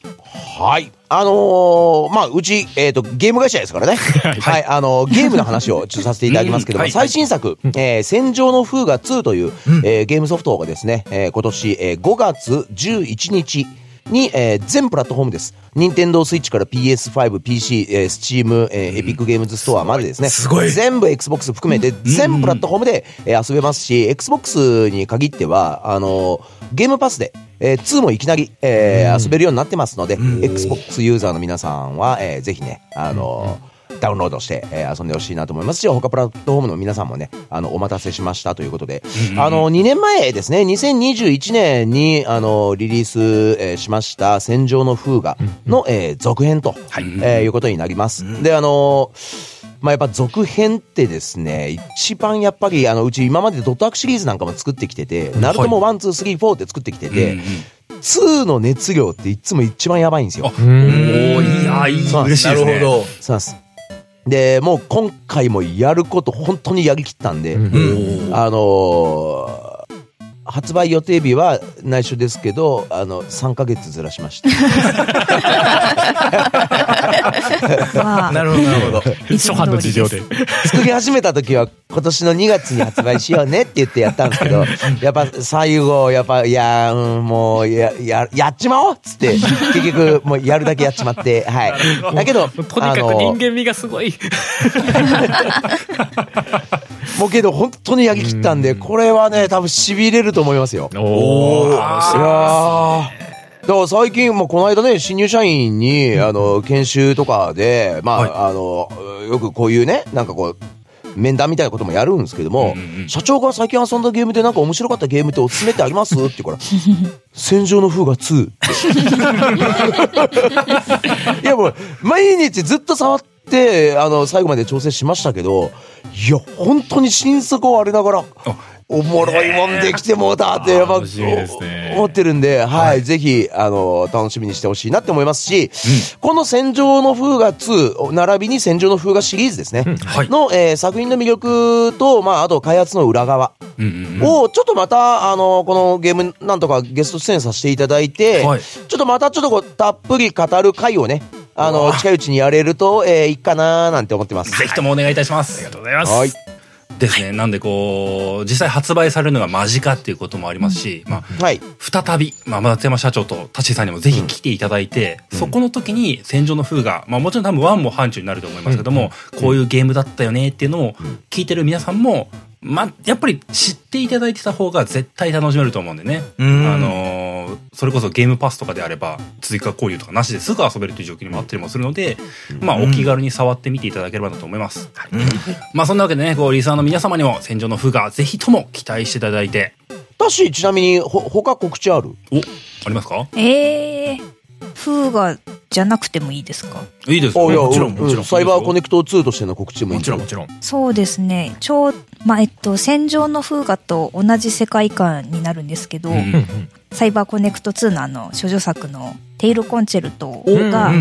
はい。あのー、まあ、うち、えっ、ー、と、ゲーム会社ですからね。*laughs* はい、はい。あのー、ゲームの話をちょっとさせていただきますけども、はい、最新作、えー、戦場の風雅2という、うん、えー、ゲームソフトがですね、えー、今年、えー、5月11日、に、えー、全プラットフォームです。任天堂スイッチから PS5、PC、えー、Steam、えー、エピックゲームズストアまでですね。すごい。全部 Xbox 含めて、全プラットフォームで、えー、遊べますし、Xbox に限っては、あのー、ゲームパスで、えー、2もいきなり、えー、遊べるようになってますので、Xbox ユーザーの皆さんは、えー、ぜひね、あのーダウンロードして、えー、遊んでほしいなと思います。し、他プラットフォームの皆さんもね、あの、お待たせしましたということで、あの、2年前ですね、2021年に、あの、リリース、えー、しました、戦場の風雅の、えー、続編と、はい、えー、いうことになります。で、あのまあ、やっぱ続編ってですね、一番やっぱり、あの、うち今までドットアークシリーズなんかも作ってきてて、ナルトも1、2、3、4って作ってきてて、2の熱量っていつも一番やばいんですよ。おー、いや、いい、嬉しいですね。なるほど。そうです。で、もう今回もやること本当にやりきったんで、あのー発売予定日は内緒ですけど、あの、3ヶ月ずらしました。なるほど、なるほど。初版の事情で。作り始めた時は今年の2月に発売しようねって言ってやったんですけど、やっぱ最後、やっぱ、いや、うん、もう、や、や、やっちまおうっつって、結局、もうやるだけやっちまって、はい。だけど、とにかく人間味がすごい。*laughs* もうけど本当にやりきったんで、これはね、多分痺れると思いますよ。おー。いやだから最近、もこの間ね、新入社員に、あの、研修とかで、まあ、はい、あの、よくこういうね、なんかこう、面談みたいなこともやるんですけども、うんうん、社長が最近遊んだゲームでなんか面白かったゲームっておすすめってあります？って言うから、*laughs* 戦場の風が2って。*laughs* いやもう、毎日ずっと触って、あの、最後まで調整しましたけど、いや、本当に心底割れながら、おもろいもんできてもうたって、やっぱ、思ってるんで、はい、ぜひ、あの、楽しみにしてほしいなって思いますし、この戦場の風画2、並びに戦場の風画シリーズですね、の、え作品の魅力と、まあ、あと開発の裏側を、ちょっとまた、あの、このゲーム、なんとかゲスト出演させていただいて、ちょっとまたちょっとこう、たっぷり語る回をね、あの、近いうちにやれると、えー、いいかななんて思ってます。ぜひともお願いいたします。ありがとうございます。はい。ですね。なんでこう、実際発売されるのが間近っていうこともありますし、まあ、はい、再び、まあ、松山社長とタシさんにもぜひ来ていただいて、うん、そこの時に戦場の風が、まあもちろん多分ワンも範疇になると思いますけども、うん、こういうゲームだったよねっていうのを聞いてる皆さんも、まあ、やっぱり知っていただいてた方が絶対楽しめると思うんでね。あのの、それこそゲームパスとかであれば、追加購入とかなしですぐ遊べるという状況にもあったりもするので、まあ、お気軽に触ってみていただければなと思います。はい、まあ、そんなわけでね、こう、リサーの皆様にも、戦場の風がぜひとも期待していただいて。だし、ちなみに、ほ、他告知ある？お、ありますか？ええー風がじゃなくてもいいですか？いいですよ、ね、もちろん、もちろん。サイバーコネクト2としての告知もいいもちろん、もちろん。そうですね。ちょう、まあ、えっと、戦場の風画と同じ世界観になるんですけど、うん、サイバーコネクト2のあの、処女作のテイルコンチェルトが、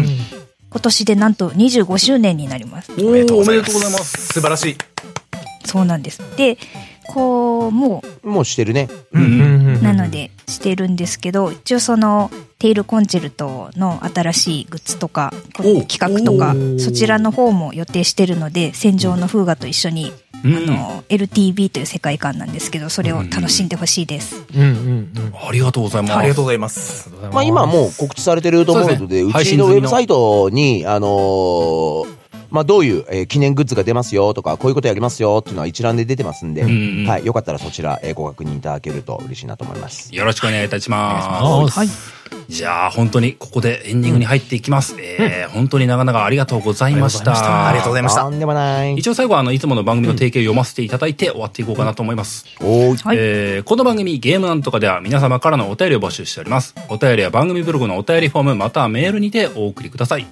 今年でなんと25周年になります。おめでとうございます。素晴らしい。そうなんです。で、こう、もう。もうしてるね。うん。なので、してるんですけど、一応その、テイルコンチェルトの新しいグッズとか、企画とか、そちらの方も予定してるので、戦場の風画と一緒に、あの、LTV という世界観なんですけど、それを楽しんでほしいです。うんうんうん。ありがとうございます。ありがとうございます。まあ今もう告知されてると思うので、うちのウェブサイトに、あのーまあ、どういう、えー、記念グッズが出ますよとか、こういうことやりますよっていうのは一覧で出てますんで、うんうん、はい、よかったらそちら、えー、ご確認いただけると嬉しいなと思います。よろしくお願いいたします。はい。じゃあ、本当にここでエンディングに入っていきます。うん、えー、本当に長々ありがとうございました。ありがとうございました。とんでもない。一応最後は、あの、いつもの番組の提携を読ませていただいて終わっていこうかなと思います。うん、えー、この番組、ゲームなんとかでは皆様からのお便りを募集しております。お便りは番組ブログのお便りフォーム、またはメールにてお送りください。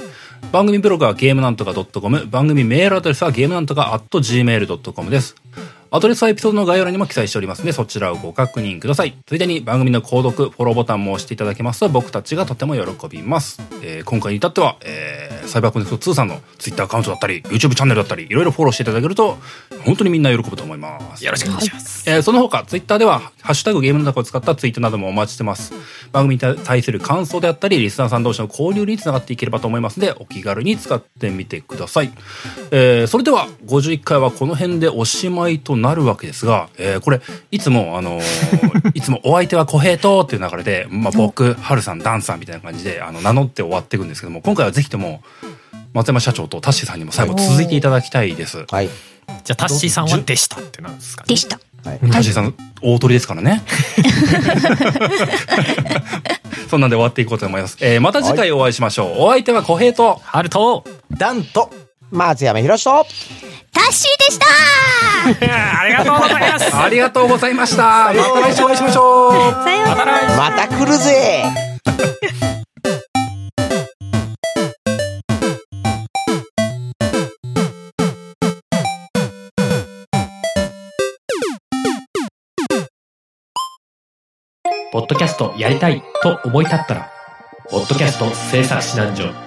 番組ブログはゲームなんとか .com、番組メールアドレスはゲームなんとか .gmail.com です。アドレスはエピソードの概要欄にも記載しておりますので、そちらをご確認ください。ついでに番組の購読、フォローボタンも押していただけますと、僕たちがとても喜びます。えー、今回に至っては、えー、サイバーコネクト2さんの Twitter アカウントだったり、YouTube チャンネルだったり、いろいろフォローしていただけると、本当にみんな喜ぶと思います。よろしくお願いします。えー、その他、Twitter では、ハッシュタグゲームの中を使ったツイートなどもお待ちしてます。番組に対する感想であったり、リスナーさん同士の交流につながっていければと思いますので、お気軽に使ってみてください。えー、それでは、51回はこの辺でおしまいとなるわけですが、えー、これ、いつも、あのー、*laughs* いつもお相手は小平とっていう流れで、まあ、僕、春さん、ダンさんみたいな感じで、あの、名乗って終わっていくんですけども、今回はぜひとも、松山社長とタッシーさんにも最後続いていただきたいです。はい。じゃあ、タッシーさんはでしたってなんですか、ね、でした。はい、タッシーさん、大鳥ですからね。*laughs* そんなんで終わっていこうと思います。えー、また次回お会いしましょう。はい、お相手は小平と、春と、ダンと、松山博史と、タッシーでした。*laughs* ありがとうございます。ありがとうございました。また来週お会いしましょう。さようなら。また来るぜ。ポッドキャストやりたいと思い立ったら、ポッドキャスト制作指南所